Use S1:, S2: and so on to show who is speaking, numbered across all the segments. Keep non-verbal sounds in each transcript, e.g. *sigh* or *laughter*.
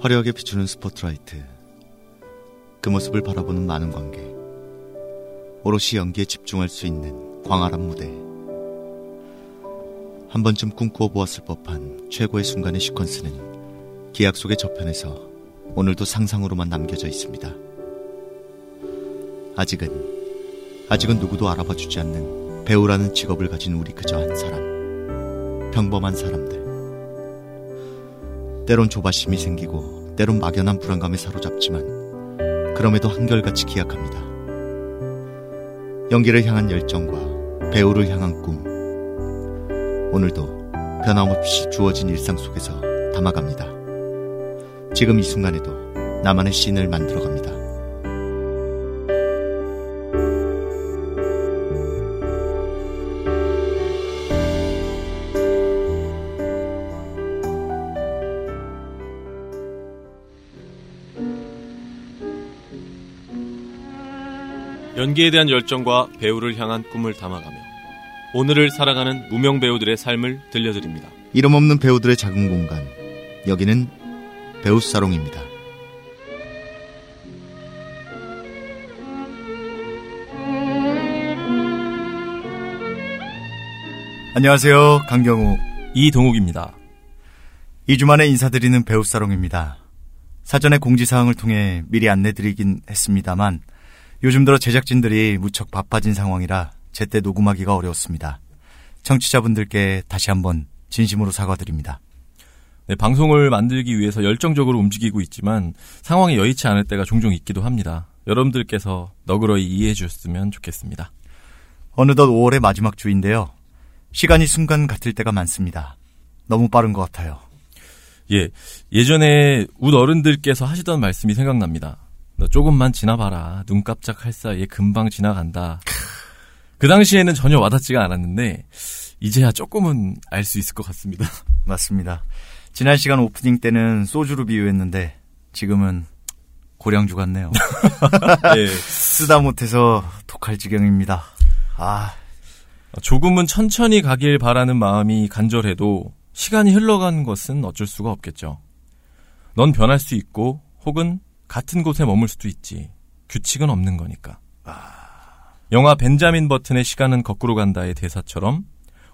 S1: 화려하게 비추는 스포트라이트. 그 모습을 바라보는 많은 관객. 오롯이 연기에 집중할 수 있는 광활한 무대. 한 번쯤 꿈꾸어 보았을 법한 최고의 순간의 시퀀스는 기약 속의 저편에서 오늘도 상상으로만 남겨져 있습니다. 아직은, 아직은 누구도 알아봐 주지 않는 배우라는 직업을 가진 우리 그저 한 사람. 평범한 사람들. 때론 조바심이 생기고, 때론 막연한 불안감에 사로잡지만, 그럼에도 한결같이 기약합니다. 연기를 향한 열정과 배우를 향한 꿈. 오늘도 변함없이 주어진 일상 속에서 담아갑니다. 지금 이 순간에도 나만의 씬을 만들어갑니다.
S2: 연기에 대한 열정과 배우를 향한 꿈을 담아가며 오늘을 살아가는 무명 배우들의 삶을 들려드립니다.
S1: 이름 없는 배우들의 작은 공간. 여기는 배우 사롱입니다. 안녕하세요. 강경우.
S2: 이동욱입니다.
S1: 2주 만에 인사드리는 배우 사롱입니다. 사전에 공지사항을 통해 미리 안내드리긴 했습니다만 요즘 들어 제작진들이 무척 바빠진 상황이라 제때 녹음하기가 어려웠습니다. 청취자분들께 다시 한번 진심으로 사과드립니다.
S2: 네, 방송을 만들기 위해서 열정적으로 움직이고 있지만 상황이 여의치 않을 때가 종종 있기도 합니다. 여러분들께서 너그러이 이해해 주셨으면 좋겠습니다.
S1: 어느덧 5월의 마지막 주인데요. 시간이 순간 같을 때가 많습니다. 너무 빠른 것 같아요.
S2: 예, 예전에 웃 어른들께서 하시던 말씀이 생각납니다. 너 조금만 지나봐라. 눈 깜짝할 사이에 금방 지나간다. 그 당시에는 전혀 와닿지가 않았는데 이제야 조금은 알 수 있을 것 같습니다. *laughs*
S1: 맞습니다. 지난 시간 오프닝 때는 소주로 비유했는데 지금은 고량주 같네요. *laughs*
S2: 예,
S1: 쓰다 못해서 독할 지경입니다. 아,
S2: 조금은 천천히 가길 바라는 마음이 간절해도 시간이 흘러가는 것은 어쩔 수가 없겠죠. 넌 변할 수 있고 혹은 같은 곳에 머물 수도 있지. 규칙은 없는 거니까. 영화 벤자민 버튼의 시간은 거꾸로 간다의 대사처럼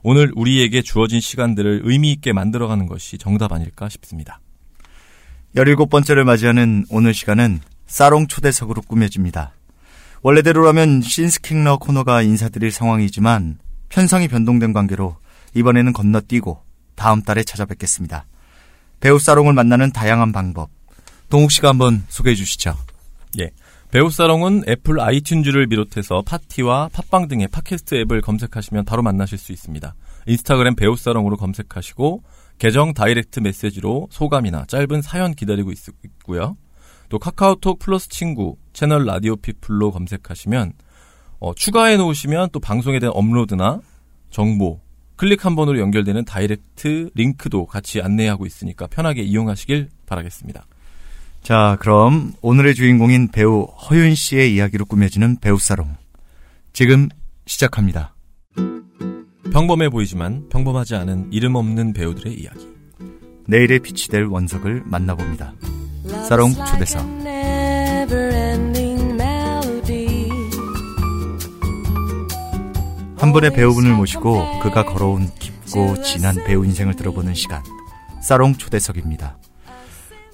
S2: 오늘 우리에게 주어진 시간들을 의미 있게 만들어가는 것이 정답 아닐까 싶습니다.
S1: 17번째를 맞이하는 오늘 시간은 사롱 초대석으로 꾸며집니다. 원래대로라면 scene stealer 코너가 인사드릴 상황이지만 편성이 변동된 관계로 이번에는 건너뛰고 다음 달에 찾아뵙겠습니다. 배우 사롱을 만나는 다양한 방법. 동욱 씨가 한번 소개해 주시죠.
S2: 예. 배우사롱은 Apple iTunes를 비롯해서 팟티와 팟빵 등의 팟캐스트 앱을 검색하시면 바로 만나실 수 있습니다. 인스타그램 배우사롱으로 검색하시고 계정 direct 메시지로 소감이나 짧은 사연 기다리고 있, 있고요. 또 카카오톡 플러스 친구 채널 라디오 피플로 검색하시면 어, 추가해 놓으시면 또 방송에 대한 업로드나 정보 클릭 한 번으로 연결되는 direct link도 같이 안내하고 있으니까 편하게 이용하시길 바라겠습니다.
S1: 자, 그럼 오늘의 주인공인 배우 허윤 씨의 이야기로 꾸며지는 배우싸롱. 지금 시작합니다.
S2: 평범해 보이지만 평범하지 않은 이름 없는 배우들의 이야기.
S1: 내일의 빛이 될 원석을 만나봅니다. 사롱 초대석. 한 분의 배우분을 모시고 그가 걸어온 깊고 진한 배우 인생을 들어보는 시간. 사롱 초대석입니다.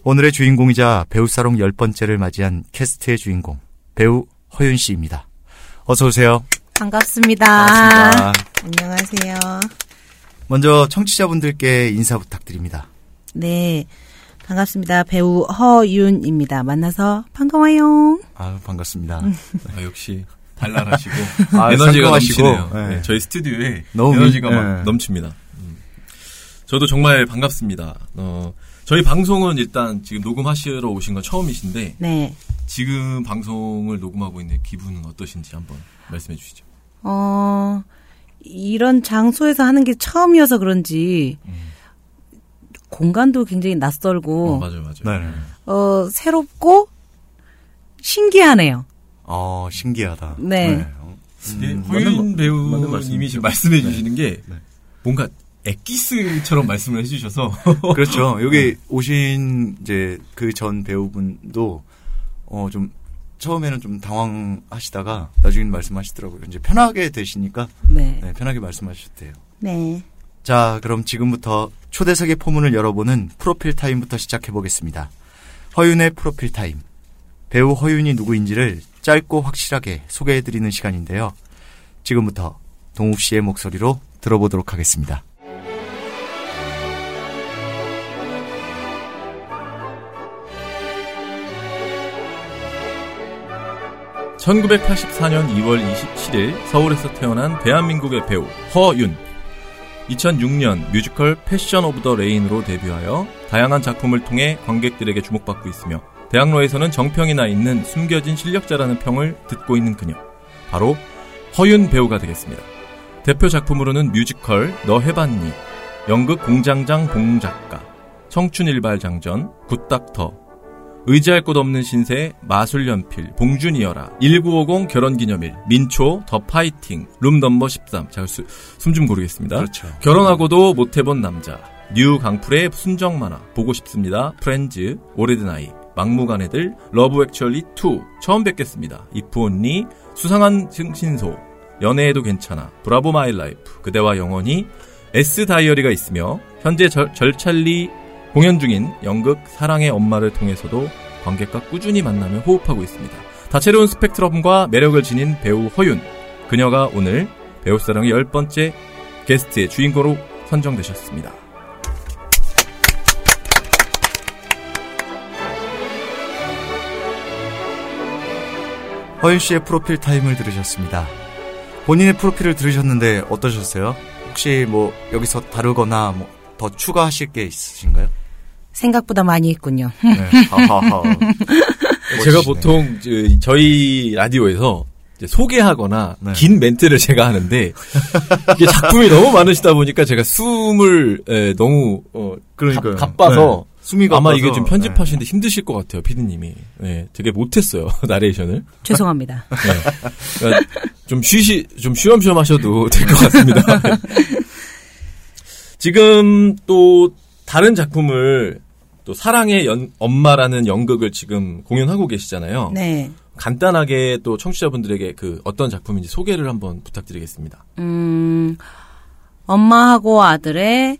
S1: 오늘의 주인공이자 배우 사롱 열 번째를 맞이한 캐스트의 주인공 배우 허윤 씨입니다. 어서 오세요.
S3: 반갑습니다.
S1: 반갑습니다.
S3: 안녕하세요.
S1: 먼저 청취자분들께 인사 부탁드립니다.
S3: 네. 반갑습니다. 배우 허윤입니다. 만나서 반가워요.
S1: 아 반갑습니다.
S2: 아, 역시 발랄하시고 *laughs*
S1: 아,
S2: 에너지가 넘치네요.
S1: 네.
S2: 네, 저희 스튜디오에
S1: 너무
S2: 에너지가
S1: 미-
S2: 막
S1: 네.
S2: 넘칩니다. 음. 저도 정말 반갑습니다. 어, 저희 방송은 일단 지금 녹음하시러 오신 건 처음이신데
S3: 네.
S2: 지금 방송을 녹음하고 있는 기분은 어떠신지 한번 말씀해 주시죠.
S3: 어, 이런 장소에서 하는 게 처음이어서 그런지 공간도 굉장히
S2: 어,
S3: 낯설고
S2: 맞아요, 맞아요.
S1: 네.
S3: 어, 새롭고 신기하네요.
S1: 어 신기하다.
S3: 네.
S1: 어,
S2: 이게
S1: 음, 말- 맞는
S2: 배우님이. 지금 말씀해 주시는 게
S1: 네.
S2: 뭔가 엑기스처럼 말씀을 해주셔서 *laughs*
S1: 그렇죠. 여기 오신 이제 그 전 배우분도 어 좀 처음에는 좀 당황하시다가 나중에 말씀하시더라고요. 이제 편하게 되시니까
S3: 네.
S1: 네, 편하게 말씀하셨대요.
S3: 네.
S1: 자, 그럼 지금부터 초대석의 포문을 열어보는 프로필 타임부터 시작해 보겠습니다. 허윤의 프로필 타임. 배우 허윤이 누구인지를 짧고 확실하게 소개해 드리는 시간인데요. 지금부터 동욱 씨의 목소리로 들어보도록 하겠습니다.
S2: 1984년 2월 27일 서울에서 태어난 대한민국의 배우 허윤. 2006년 뮤지컬 패션 오브 더 레인으로 데뷔하여 다양한 작품을 통해 관객들에게 주목받고 있으며 대학로에서는 정평이 나 있는 숨겨진 실력자라는 평을 듣고 있는 그녀. 바로 허윤 배우가 되겠습니다. 대표 작품으로는 뮤지컬 너 해봤니, 연극 공장장 봉작가, 청춘일발장전, 굿닥터, 의지할 곳 없는 신세, 마술연필, 봉준이여라, 1950 결혼기념일, 민초, 더 파이팅, 룸 넘버 13. 자, 숨 좀 고르겠습니다.
S1: 그렇죠.
S2: 결혼하고도 못 해본 남자, 뉴 강풀의 순정 만화, 보고 싶습니다. 프렌즈, 오래된 아이, 막무가내들, 러브 액츄얼리 2, 처음 뵙겠습니다. 이프 온리, 수상한 흥신소, 연애해도 괜찮아, 브라보 마이 라이프, 그대와 영원히, S 다이어리가 있으며, 현재 절, 절찬리 공연 중인 연극 사랑해 엄마를 통해서도 관객과 꾸준히 만나며 호흡하고 있습니다. 다채로운 스펙트럼과 매력을 지닌 배우 허윤. 그녀가 오늘 배우싸롱의 열 번째 게스트의 주인공으로 선정되셨습니다.
S1: 허윤 씨의 프로필 타임을 들으셨습니다. 본인의 프로필을 들으셨는데 어떠셨어요? 혹시 뭐 여기서 다르거나 뭐 더 추가하실 게 있으신가요?
S3: 생각보다 많이 했군요.
S1: 네. *laughs* *laughs*
S2: 제가. 보통 저- 저희 라디오에서 소개하거나
S1: 네.
S2: 긴 멘트를 제가 하는데 이게 작품이 너무 많으시다 보니까 제가 숨을 에, 너무 어,
S1: 그러니까요.
S2: 가, 바서
S1: 네. 숨이
S2: 아마
S1: 가빠서.
S2: 이게 좀 편집하시는데 힘드실 것 같아요, 피디님이. 네, 되게 못했어요 *laughs* 나레이션을.
S3: 죄송합니다.
S2: 네. 그러니까 좀 쉬시, 좀 쉬엄쉬엄 하셔도 될 것 같습니다. 지금 또 다른 작품을 또 사랑의 연- 엄마라는 연극을 지금 공연하고 계시잖아요.
S3: 네.
S2: 간단하게 또 청취자분들에게 그 어떤 작품인지 소개를 한번 부탁드리겠습니다.
S3: 음, 엄마하고 아들의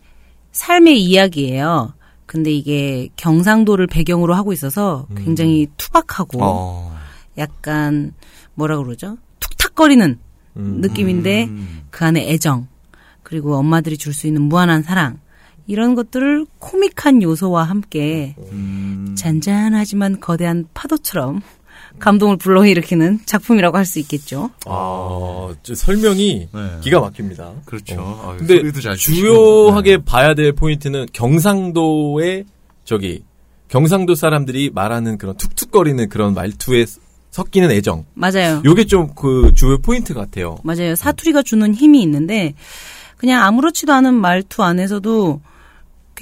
S3: 삶의 이야기예요. 근데 이게 경상도를 배경으로 하고 있어서 굉장히 투박하고
S1: 어.
S3: 약간 뭐라 그러죠? 툭탁거리는
S2: 음.
S3: 느낌인데
S1: 음.
S3: 그 안에 애정 그리고 엄마들이 줄 수 있는 무한한 사랑 이런 것들을 코믹한 요소와 함께
S1: 음.
S3: 잔잔하지만 거대한 파도처럼 감동을 불러일으키는 작품이라고 할 수 있겠죠.
S2: 아, 저 설명이
S1: 네.
S2: 기가 막힙니다.
S1: 그렇죠.
S2: 어.
S1: 아,
S2: 근데. 주요하게
S1: 네.
S2: 봐야 될 포인트는 경상도의 저기 경상도 사람들이 말하는 그런 툭툭거리는 그런 말투에 섞이는 애정.
S3: 맞아요.
S2: 요게 좀 그 주요 포인트 같아요.
S3: 맞아요. 사투리가 주는 힘이 있는데 그냥 아무렇지도 않은 말투 안에서도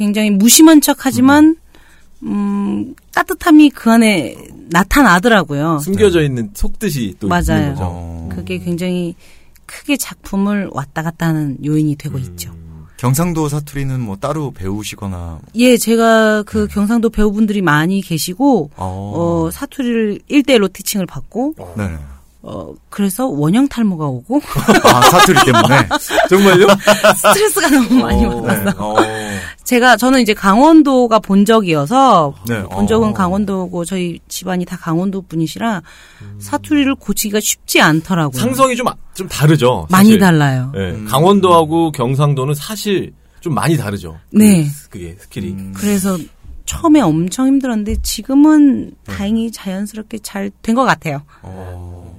S3: 굉장히 무심한 척 하지만 음, 따뜻함이 그 안에 나타나더라고요.
S2: 숨겨져 있는 속뜻이 또
S3: 맞아요.
S2: 있는 거죠.
S1: 어.
S3: 그게 굉장히 크게 작품을 왔다 갔다 하는 요인이 되고
S2: 음.
S3: 있죠.
S1: 경상도 사투리는 뭐 따로 배우시거나
S3: 예, 제가 그 경상도 배우분들이 많이 계시고
S1: 어.
S3: 어, 사투리를 1대1로 티칭을 받고
S1: 네.
S3: 어, 그래서 원형 탈모가 오고
S1: 아, 사투리 때문에. *laughs*
S2: 정말요?
S3: 스트레스가 너무 많이
S2: 어.
S3: 받아서
S1: 네. 어.
S3: 제가 저는 이제 강원도가 본적이어서
S1: 네.
S3: 본적은
S1: 어.
S3: 강원도고 저희 집안이 다 강원도 분이시라 사투리를 고치기가 쉽지 않더라고요.
S2: 상성이 좀, 아- 좀 다르죠.
S3: 많이
S2: 사실.
S3: 달라요.
S2: 예,
S1: 음.
S2: 강원도하고 경상도는 사실 좀 많이 다르죠. 그
S3: 네.
S2: 스- 그게 skill이.
S1: 음.
S3: 그래서 처음에 엄청 힘들었는데 지금은 다행히 자연스럽게 잘 된 것 같아요.
S1: 어.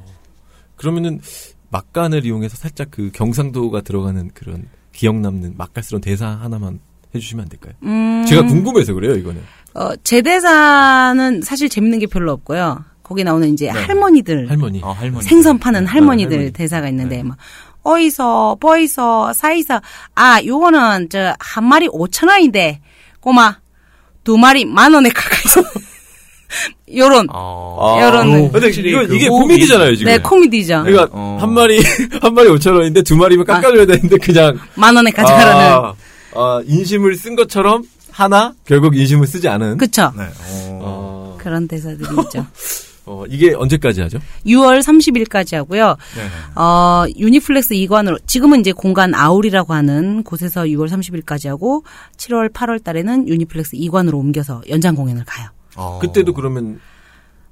S2: 그러면은 막간을 이용해서 살짝 그 경상도가 들어가는 그런 기억 남는 맛깔스러운 대사 하나만 해주시면 안 될까요?
S3: 음,
S2: 제가 궁금해서 그래요, 이거는.
S3: 어, 제 대사는 사실 재밌는 게 별로 없고요. 거기 나오는 이제 할머니들
S2: 할머니.
S1: 어, 할머니.
S3: 생선 파는 할머니들
S2: 할머니.
S3: 대사가 있는데 막 어이서 보이서 사이서 아 요거는 저 한 마리 5천 원인데 꼬마 두 마리 만 원에 가까이 *laughs* 요런
S1: 어.
S3: 여론.
S2: 아, 근데
S1: 확실히
S2: 이거,
S1: 그
S2: 이게 코미디잖아요, 지금.
S3: 네 코미디죠
S2: 그러니까
S1: 어.
S2: 한 마리 *laughs* 한 마리 5천 원인데 두 마리면 깎아줘야 되는데 그냥
S3: 만 원에 가져가라는
S2: 아, 어, 인심을 쓴 것처럼 하나 결국 인심을 쓰지 않은.
S3: 그쵸?
S1: 네. 어.
S2: 어,
S3: 그런 대사들이 있죠. *laughs*
S2: 어, 이게 언제까지 하죠?
S3: 6월 30일까지 하고요.
S1: 네.
S3: 어, 유니플렉스 2관으로 지금은 이제 공간 아울이라고 하는 곳에서 6월 30일까지 하고 7월 8월 달에는 유니플렉스 2관으로 옮겨서 연장 공연을 가요.
S1: 어.
S2: 그때도 그러면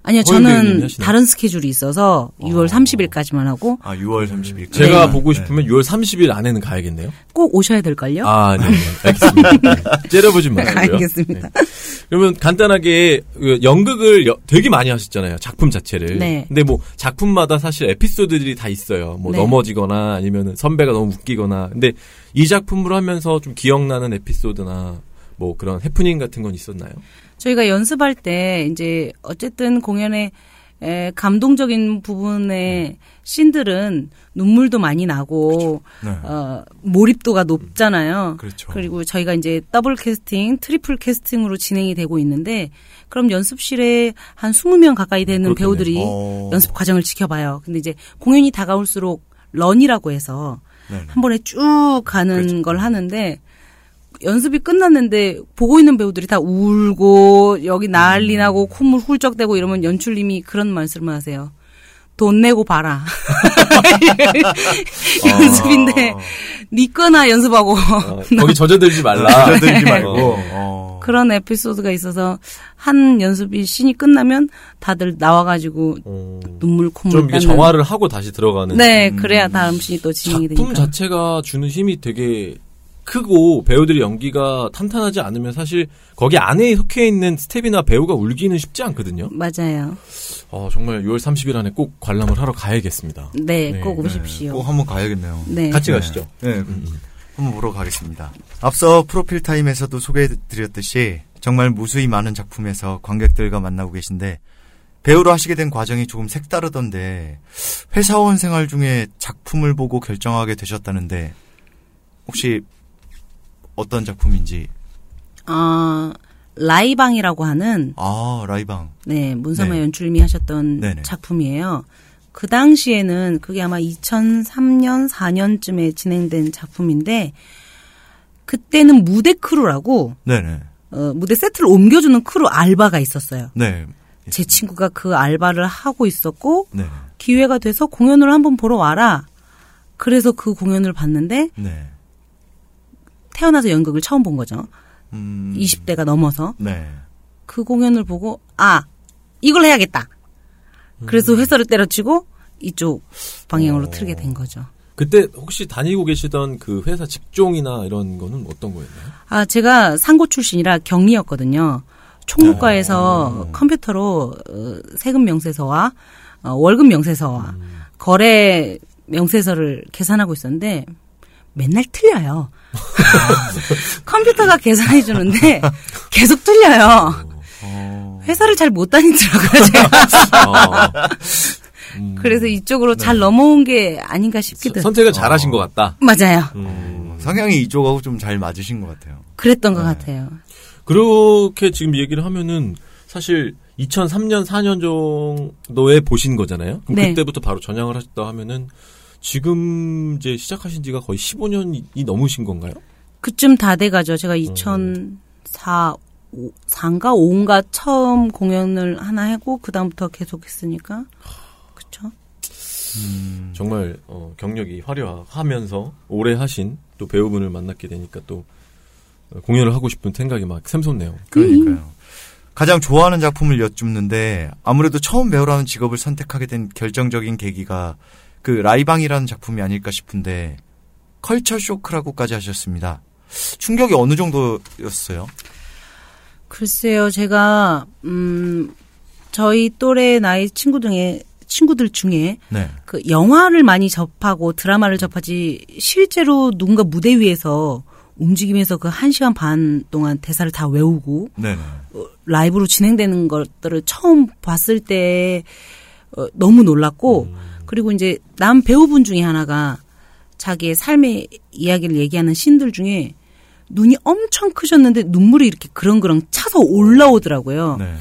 S3: 아니요, 저는? 다른 스케줄이 있어서 6월
S1: 어.
S3: 30일까지만 하고
S1: 아 6월 30일.
S2: 제가
S3: 네.
S2: 보고 싶으면 6월 30일 안에는 가야겠네요.
S3: 꼭 오셔야 될걸요?
S2: 아, 네. 네. 알겠습니다. *laughs* 네. 째려보지 마시고요.
S3: 알겠습니다.
S2: 네. 그러면 간단하게 그 연극을 여- 되게 많이 하셨잖아요. 작품 자체를.
S3: 네.
S2: 근데 뭐 작품마다 사실 에피소드들이 다 있어요. 뭐
S3: 네.
S2: 넘어지거나 아니면 선배가 너무 웃기거나. 근데 이 작품을 하면서 좀 기억나는 에피소드나 뭐 그런 해프닝 같은 건 있었나요?
S3: 저희가 연습할 때 이제 어쨌든 공연에 에, 감동적인 부분의 씬들은 눈물도 많이 나고
S1: 네.
S3: 어, 몰입도가 높잖아요.
S1: 그렇죠.
S3: 그리고 저희가 이제 더블 캐스팅, 트리플 캐스팅으로 진행이 되고 있는데 그럼 연습실에 한 20명 가까이 되는
S2: 그렇겠네요.
S3: 배우들이
S1: 어.
S3: 연습 과정을 지켜봐요. 근데 이제 공연이 다가올수록 런이라고 해서
S1: 네.
S3: 한 번에 쭉 가는
S1: 그렇죠.
S3: 걸 하는데 연습이 끝났는데 보고 있는 배우들이 다 울고 여기 난리
S1: 음.
S3: 나고 콧물 훌쩍대고 이러면 연출님이 그런 말씀을 하세요. 돈 내고 봐라. *laughs* 연습인데 니 거나 연습하고
S2: 어, *laughs* 거기 젖어들지 말라. *laughs*
S1: 젖어들지 말고.
S2: 어.
S1: 어.
S3: 그런 에피소드가 있어서 한 연습이 신이 끝나면 다들 나와가지고
S2: 어,
S3: 눈물 콧물
S2: 좀 이게. 정화를 하고 다시 들어가는.
S3: 네, 그래야 다음 신이 또 진행이
S2: 작품
S3: 되니까.
S2: 자체가 주는 힘이 되게 크고 배우들의 연기가 탄탄하지 않으면 사실 거기 안에 속해 있는 스텝이나 배우가 울기는 쉽지 않거든요.
S3: 맞아요.
S2: 어, 정말 6월 30일 안에 꼭 관람을 하러 가야겠습니다.
S3: 네,
S2: 네,
S3: 꼭
S2: 네.
S3: 오십시오.
S1: 꼭 한번 가야겠네요.
S3: 네.
S2: 같이 가시죠.
S1: 네.
S2: 음, 음.
S1: 한번 보러 가겠습니다. 앞서 프로필 타임에서도 소개해드렸듯이 정말 무수히 많은 작품에서 관객들과 만나고 계신데 배우로 하시게 된 과정이 조금 색다르던데 회사원 생활 중에 작품을 보고 결정하게 되셨다는데 혹시 어떤 작품인지
S3: 아, 라이방이라고 하는
S1: 아 라이방
S3: 네, 문서마
S1: 네.
S3: 연출님이 하셨던
S1: 네네.
S3: 작품이에요. 그 당시에는 그게 아마 2003년, 4년쯤에 진행된 작품인데 그때는 무대 crew라고
S1: 네네
S3: 어, 무대 세트를 옮겨주는 크루 알바가 있었어요.
S1: 네
S3: 제 친구가 그 알바를 하고 있었고
S1: 네
S3: 기회가 돼서 공연을 한번 보러 와라. 그래서 그 공연을 봤는데
S1: 네.
S3: 태어나서 연극을 처음 본 거죠.
S1: 음,
S3: 20대가 넘어서
S1: 네.
S3: 그 공연을 보고 아 이걸 해야겠다. 그래서 회사를 때려치고 이쪽 방향으로
S1: 어.
S3: 틀게 된 거죠.
S2: 그때 혹시 다니고 계시던 그 회사 직종이나 이런 거는 어떤 거였나요?
S3: 아 제가 상고 출신이라 경리였거든요. 총무과에서
S1: 어.
S3: 컴퓨터로 어, 세금 명세서와 어, 월급 명세서와 거래 명세서를 계산하고 있었는데 맨날 틀려요. *laughs* 컴퓨터가 계산해 주는데 계속 틀려요.
S1: 어,
S3: 회사를 잘 못 다니더라고요, 제가.
S2: 어, 음,
S3: 그래서 이쪽으로 잘 넘어온 게 아닌가 싶기도.
S2: 선택을 잘 하신 것 같다.
S3: 맞아요.
S2: 음.
S1: 성향이 이쪽하고 좀 잘 맞으신 것 같아요.
S3: 그랬던 것
S1: 네.
S3: 같아요.
S2: 그렇게 지금 얘기를 하면은 사실 2003년 4년 정도에 보신 거잖아요. 그럼
S3: 네.
S2: 그때부터 바로 전향을 하셨다 하면은 지금 이제 시작하신 지가 거의 15년이 넘으신 건가요?
S3: 그쯤 다 돼가죠. 제가 2004, 4인가 5인가 처음 공연을 하나 하고 그 다음부터 계속 했으니까. 그쵸?
S1: 음,
S2: 정말 어, 경력이 화려하면서 오래 하신 또 배우분을 만났게 되니까 또 어, 공연을 하고 싶은 생각이 막 샘솟네요.
S1: 그러니까요. 가장 좋아하는 작품을 여쭙는데 아무래도 처음 배우라는 직업을 선택하게 된 결정적인 계기가 그 라이방이라는 작품이 아닐까 싶은데 컬처 쇼크라고까지 하셨습니다. 충격이 어느 정도였어요?
S3: 글쎄요, 제가, 음, 저희 또래 나이 친구 중에, 친구들 중에
S1: 네.
S3: 그 영화를 많이 접하고 드라마를 접하지 실제로 누군가 무대 위에서 움직이면서 그한 시간 반 동안 대사를 다 외우고
S1: 네.
S3: 어, 라이브로 진행되는 것들을 처음 봤을 때 어, 너무 놀랐고 그리고 이제 남 배우분 중에 하나가 자기의 삶의 이야기를 얘기하는 신들 중에 눈이 엄청 크셨는데 눈물이 이렇게 그렁그렁 차서 올라오더라고요.
S1: 네.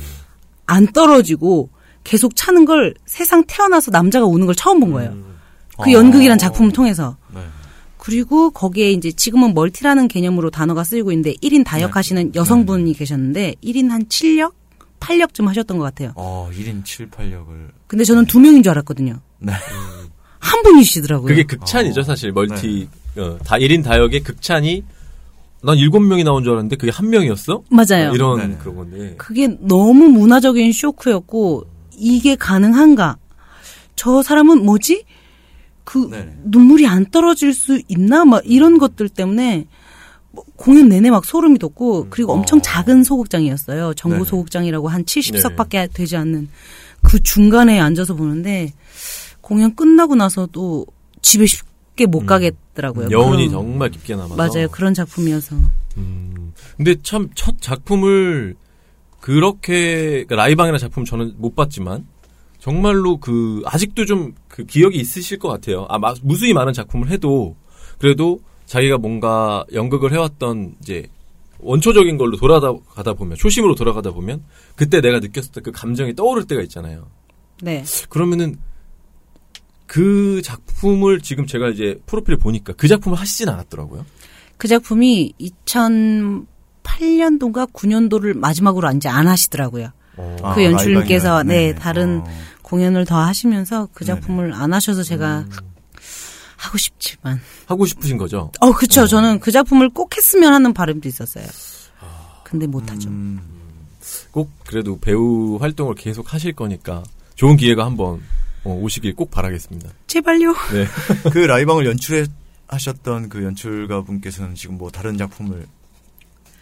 S3: 안 떨어지고 계속 차는 걸 세상 태어나서 남자가 우는 걸 처음 본 거예요. 그
S1: 어.
S3: 연극이란 작품을 통해서.
S1: 네.
S3: 그리고 거기에 이제 지금은 멀티라는 개념으로 단어가 쓰이고 있는데 1인 다역
S1: 네.
S3: 하시는 여성분이 계셨는데 1인 한 7역? 8역쯤 하셨던 것 같아요.
S1: 어, 1인 7, 8역을.
S3: 근데 저는 두 명인 줄 알았거든요.
S1: 네.
S3: 한 분이시더라고요.
S2: 그게 극찬이죠,
S1: 어.
S2: 사실. 멀티, 어, 다 1인 다역의 극찬이 난 7명이 나온 줄 알았는데 그게 한 명이었어?
S3: 맞아요.
S2: 이런
S1: 네네.
S2: 그런 건데.
S3: 그게 너무 문화적인 쇼크였고 이게 가능한가? 저 사람은 뭐지? 그
S1: 네네.
S3: 눈물이 안 떨어질 수 있나? 막 이런 것들 때문에 뭐 공연 내내 막 소름이 돋고 그리고 엄청
S1: 어.
S3: 작은 소극장이었어요. 정부
S1: 네네.
S3: 소극장이라고 한 70석밖에 되지 않는 그 중간에 앉아서 보는데 공연 끝나고 나서도 집에 쉽게 못 가겠더라고요.
S2: 여운이
S3: 그런-
S2: 정말 깊게 남아서.
S3: 맞아요. 그런 작품이어서.
S2: 음. 근데 참 첫 작품을 그렇게 그러니까 라이방이라는 작품 저는 못 봤지만 정말로 그 아직도 좀 그 기억이 있으실 것 같아요. 아 마- 무수히 많은 작품을 해도 그래도 자기가 뭔가 연극을 해왔던 이제 원초적인 걸로 돌아가다 보면 초심으로 돌아가다 보면 그때 내가 느꼈었던 그 감정이 떠오를 때가 있잖아요.
S3: 네.
S2: 그러면은 그 작품을 지금 제가 이제 프로필을 보니까 그 작품을 하시진 않았더라고요.
S3: 그 작품이 2008년도인가 9년도를 마지막으로 이제 안 하시더라고요.
S1: 아,
S3: 그 연출님께서
S1: 라이방이라.
S3: 네,
S1: 네네.
S3: 다른
S1: 어.
S3: 공연을 더 하시면서 그
S1: 네네.
S3: 작품을 안 하셔서 제가
S2: 음.
S3: 하고 싶지만
S2: 하고 싶으신 거죠?
S3: 어 그쵸 저는 그 작품을 꼭 했으면 하는 바람도 있었어요. 근데 못 하죠.
S1: 음,
S2: 꼭 그래도 배우 활동을 계속 하실 거니까 좋은 기회가 한번 어, 오시길 꼭 바라겠습니다.
S3: 제발요. *laughs*
S2: 네. *laughs*
S1: 그 라이방을 연출해 하셨던 그 연출가 분께서는 지금 뭐 다른 작품을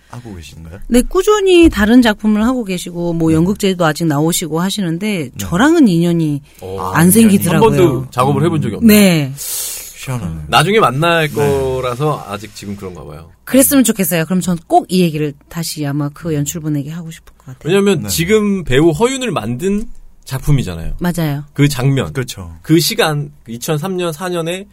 S1: 하고 계신가요?
S3: 네 꾸준히 다른 작품을 하고 계시고 뭐 연극제도 아직 나오시고 하시는데 저랑은 인연이
S2: 어, 안한
S3: 생기더라고요.
S2: 번도 작업을 해본 적이 없네요.
S3: 네.
S1: 시원하네.
S2: 나중에 만날 거라서 아직 지금 그런가 봐요.
S3: 그랬으면 좋겠어요. 그럼 전 꼭 이 얘기를 다시 아마 그 연출분에게 하고 싶을 것 같아요.
S2: 왜냐면
S1: 네.
S2: 지금 배우 허윤을 만든 작품이잖아요.
S3: 맞아요.
S2: 그 장면,
S1: 그렇죠.
S2: 그 시간 2003년 4년에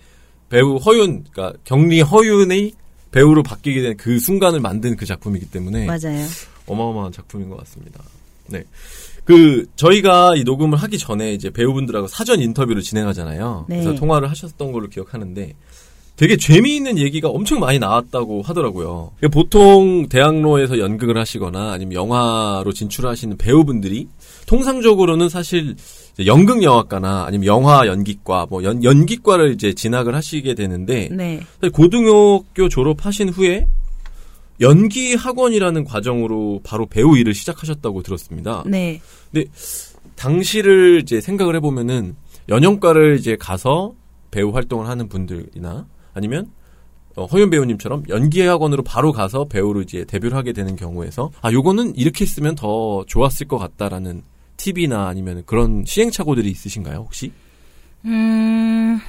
S2: 배우 허윤, 그러니까 경리 허윤의 배우로 바뀌게 된 그 순간을 만든 그 작품이기 때문에
S3: 맞아요.
S2: 어마어마한 작품인 것 같습니다. 네. 그 저희가 이 녹음을 하기 전에 이제 배우분들하고 사전 인터뷰를 진행하잖아요.
S3: 네.
S2: 그래서 통화를 하셨던 걸로 기억하는데 되게 재미있는 얘기가 엄청 많이 나왔다고 하더라고요. 보통 대학로에서 연극을 하시거나 아니면 영화로 진출하시는 배우분들이 통상적으로는 사실 연극 영화과나 아니면 영화 연기과 뭐 연, 연기과를 이제 진학을 하시게 되는데
S3: 네.
S2: 고등학교 졸업하신 후에 연기 학원이라는 과정으로 바로 배우 일을 시작하셨다고 들었습니다.
S3: 네.
S2: 당시를 이제 생각을 해보면은 연영과를 이제 가서 배우 활동을 하는 분들이나 아니면 어, 허윤 배우님처럼 연기 학원으로 바로 가서 배우로 이제 데뷔를 하게 되는 경우에서 아 요거는 이렇게 했으면 더 좋았을 것 같다라는 팁이나 아니면 그런 시행착오들이 있으신가요 혹시?
S3: 음,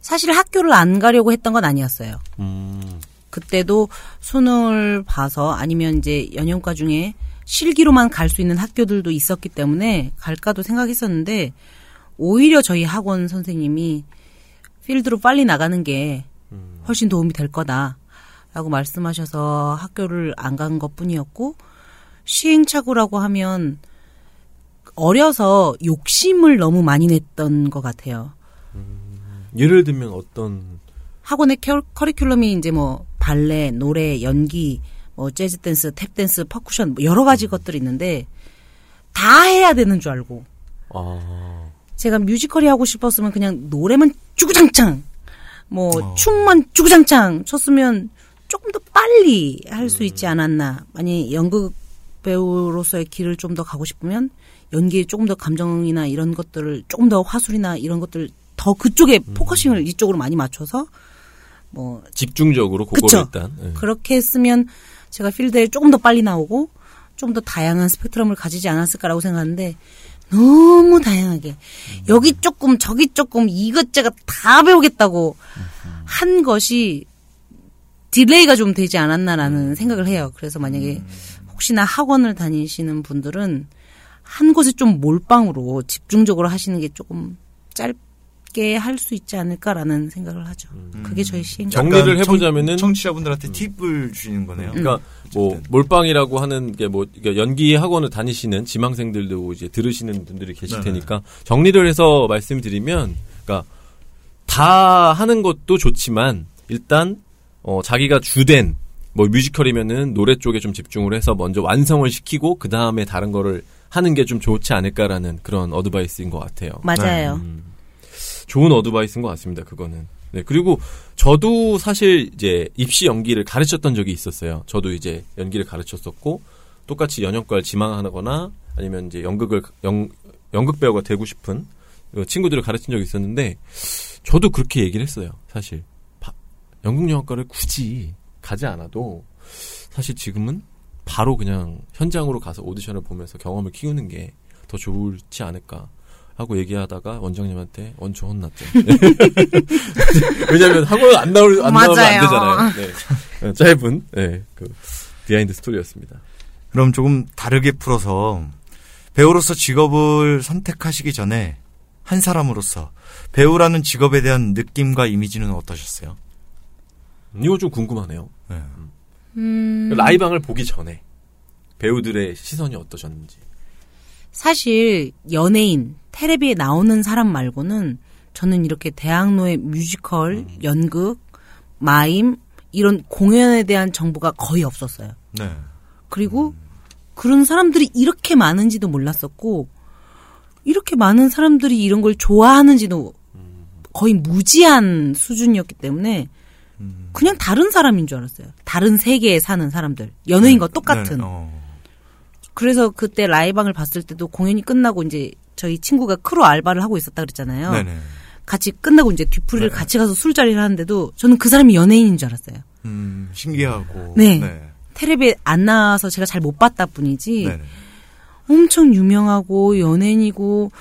S3: 사실 학교를 안 가려고 했던 건 아니었어요.
S2: 음,
S3: 그때도 수능을 봐서 아니면 이제 연영과 중에 실기로만 갈 수 있는 학교들도 있었기 때문에 갈까도 생각했었는데 오히려 저희 학원 선생님이 필드로 빨리 나가는 게 훨씬 도움이 될 거다라고 말씀하셔서 학교를 안 간 것 뿐이었고 시행착오라고 하면 어려서 욕심을 너무 많이 냈던 것 같아요.
S2: 예를 들면 어떤
S3: 학원의 켜- 커리큘럼이 이제 뭐 발레, 노래, 연기, 뭐 재즈 댄스, 탭 댄스, 퍼쿠션 뭐 여러 가지 것들이 있는데 다 해야 되는 줄 알고
S2: 아
S3: 제가 뮤지컬이 하고 싶었으면 그냥 노래만 쭈구장창 뭐
S1: 어.
S3: 춤만 쭈구장창 췄으면 조금 더 빨리 할수 있지 않았나. 만약 연극 배우로서의 길을 좀 더 가고 싶으면 연기에 조금 더 감정이나 이런 것들을 조금 더 화술이나 이런 것들 더 그쪽에 focusing을 이쪽으로 많이 맞춰서 뭐
S2: 집중적으로 그걸. 일단 예.
S3: 그렇게 했으면 제가 필드에 조금 더 빨리 나오고 좀 더 다양한 스펙트럼을 가지지 않았을까라고 생각하는데 너무 다양하게. 여기 조금 저기 조금 이것저것 다 배우겠다고 한 것이 delay가 좀 되지 않았나라는 생각을 해요. 그래서 만약에 혹시나 학원을 다니시는 분들은 한 곳에 좀 몰빵으로 집중적으로 하시는 게 조금 짧 게 할 수 있지 않을까라는 생각을 하죠. 그게 저희 시행.
S2: 정- 정리를
S1: 약간 청-
S2: 해보자면은-
S1: 청 취자분들한테 팁을 주시는 거네요.
S2: 그러니까 뭐
S1: 어쨌든.
S2: 몰빵이라고 하는 게뭐 연기 학원을 다니시는 지망생들도 이제 들으시는 분들이 계실
S1: 네네.
S2: 테니까 정리를 해서 말씀드리면 그러니까 다 하는 것도 좋지만 일단 어 자기가 주된 뭐 뮤지컬이면은 노래 쪽에 좀 집중을 해서 먼저 완성을 시키고 그 다음에 다른 거를 하는 게 좀 좋지 않을까라는 그런 advice인 것 같아요.
S3: 맞아요.
S2: 음, 좋은 advice인 것 같습니다. 그거는. 네 그리고 저도 사실 이제 입시 연기를 가르쳤던 적이 있었어요. 저도 이제 연기를 가르쳤었고 똑같이 연영과를 지망하거나 아니면 이제 연극을 연, 연극 배우가 되고 싶은 친구들을 가르친 적이 있었는데 저도 그렇게 얘기를 했어요. 사실 바- 연극 영화과를 굳이 가지 않아도 사실 지금은 바로 그냥 현장으로 가서 오디션을 보면서 경험을 키우는 게 더 좋지 않을까 하고 얘기하다가 원장님한테 엄청 혼났죠. 왜냐하면 학원 안 나올 안 나오면. 안 되잖아요. 네. 어, *laughs* 짧은 네, 그 behind story였습니다.
S1: 그럼 조금 다르게 풀어서 배우로서 직업을 선택하시기 전에 한 사람으로서 배우라는 직업에 대한 느낌과 이미지는 어떠셨어요?
S2: 이거 좀 궁금하네요.
S1: 네.
S3: 음,
S2: 라이방을 보기 전에 배우들의 시선이 어떠셨는지.
S3: 사실 연예인 테레비에 나오는 사람 말고는 저는 이렇게 대학로의 뮤지컬, 연극, 마임 이런 공연에 대한 정보가 거의 없었어요.
S1: 네.
S3: 그리고 그런 사람들이 이렇게 많은지도 몰랐었고 이렇게 많은 사람들이 이런 걸 좋아하는지도 거의 무지한 수준이었기 때문에 그냥 다른 사람인 줄 알았어요. 다른 세계에 사는 사람들. 연예인과 똑같은.
S1: 네, 어.
S3: 그래서 그때 라이방을 봤을 때도 공연이 끝나고 이제 저희 친구가 크루 알바를 하고 있었다 그랬잖아요.
S1: 네네.
S3: 같이 끝나고 이제 뒤풀이를
S1: 네.
S3: 같이 가서 술자리를 하는데도 저는 그 사람이 연예인인 줄 알았어요.
S1: 음, 신기하고.
S3: 네.
S1: 네.
S3: 텔레비에 안 나와서 제가 잘 못 봤다 뿐이지
S1: 네네.
S3: 엄청 유명하고 연예인이고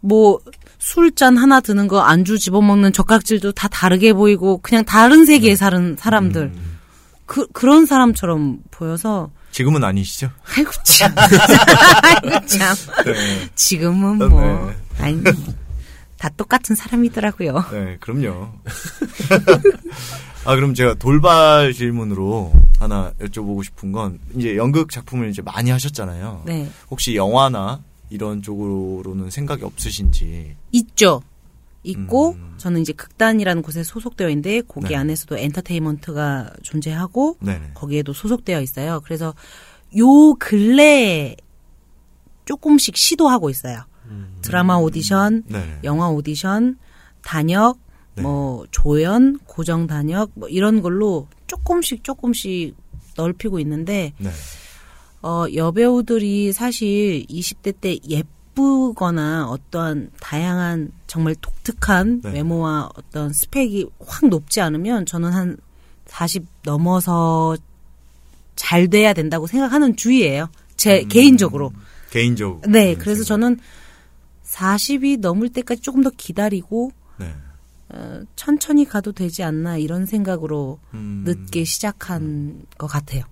S3: 뭐 술잔 하나 드는 거 안주 집어먹는 젓가락질도 다 다르게 보이고 그냥 다른 세계에 사는 사람들
S1: 음,
S3: 그 그런 사람처럼 보여서
S1: 지금은 아니시죠?
S3: 아이고 참 아이고 *laughs* 참
S1: 네.
S3: 지금은
S1: 네.
S3: 뭐 아니 다 똑같은 사람이더라고요.
S1: 네, 그럼요. *laughs* 아, 그럼 제가 돌발 질문으로 하나 여쭤보고 싶은 건, 이제 연극 작품을 이제 많이 하셨잖아요.
S3: 네
S1: 혹시 영화나 이런 쪽으로는 생각이 없으신지.
S3: 있죠. 있고
S1: 음.
S3: 저는 이제 극단이라는 곳에 소속되어 있는데 거기
S1: 네.
S3: 안에서도 엔터테인먼트가 존재하고
S1: 네네.
S3: 거기에도 소속되어 있어요. 그래서 요 근래에 조금씩 시도하고 있어요. 드라마 오디션,
S1: 네네.
S3: 영화 오디션, 단역,
S1: 네.
S3: 뭐 조연, 고정 단역 뭐 이런 걸로 조금씩 조금씩 넓히고 있는데
S1: 네.
S3: 어 여배우들이 사실 20대 때 예쁘거나 어떠한 다양한 정말 독특한
S1: 네.
S3: 외모와 어떤 스펙이 확 높지 않으면 저는 한 40 넘어서 잘 돼야 된다고 생각하는 주의예요. 제
S1: 음.
S3: 개인적으로.
S1: 개인적으로.
S3: 네, 그래서 저는 40이 넘을 때까지 조금 더 기다리고
S1: 네.
S3: 어, 천천히 가도 되지 않나 이런 생각으로
S1: 음,
S3: 늦게 시작한 것 같아요.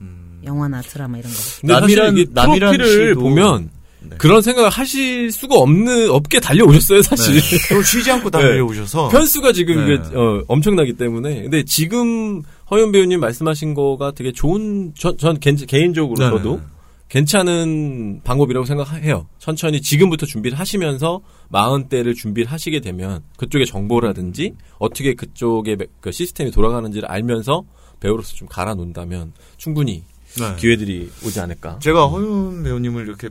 S1: 음,
S3: 영화나 드라마 이런 거.
S1: 남이란- 남이란 씨도-
S2: 보면
S1: 네.
S2: 그런 생각을 하실 수가 없는 없게 달려오셨어요 사실.
S1: 네. 또 쉬지 않고 *laughs* 달려오셔서.
S2: 편수가 지금
S1: 네.
S2: 이게 어, 엄청나기 때문에. 근데 지금 허연 배우님 말씀하신 거가 되게 좋은 전, 전 개인, 개인적으로
S1: 네네.
S2: 저도 괜찮은 방법이라고 생각해요. 천천히 지금부터 준비를 하시면서 마흔 대를 준비를 하시게 되면 그쪽의 정보라든지 어떻게 그쪽의 매- 그 시스템이 돌아가는지를 알면서 배우로서 좀 갈아 놓는다면 충분히
S1: 네.
S2: 기회들이 오지 않을까.
S1: 제가 허윤 배우님을 이렇게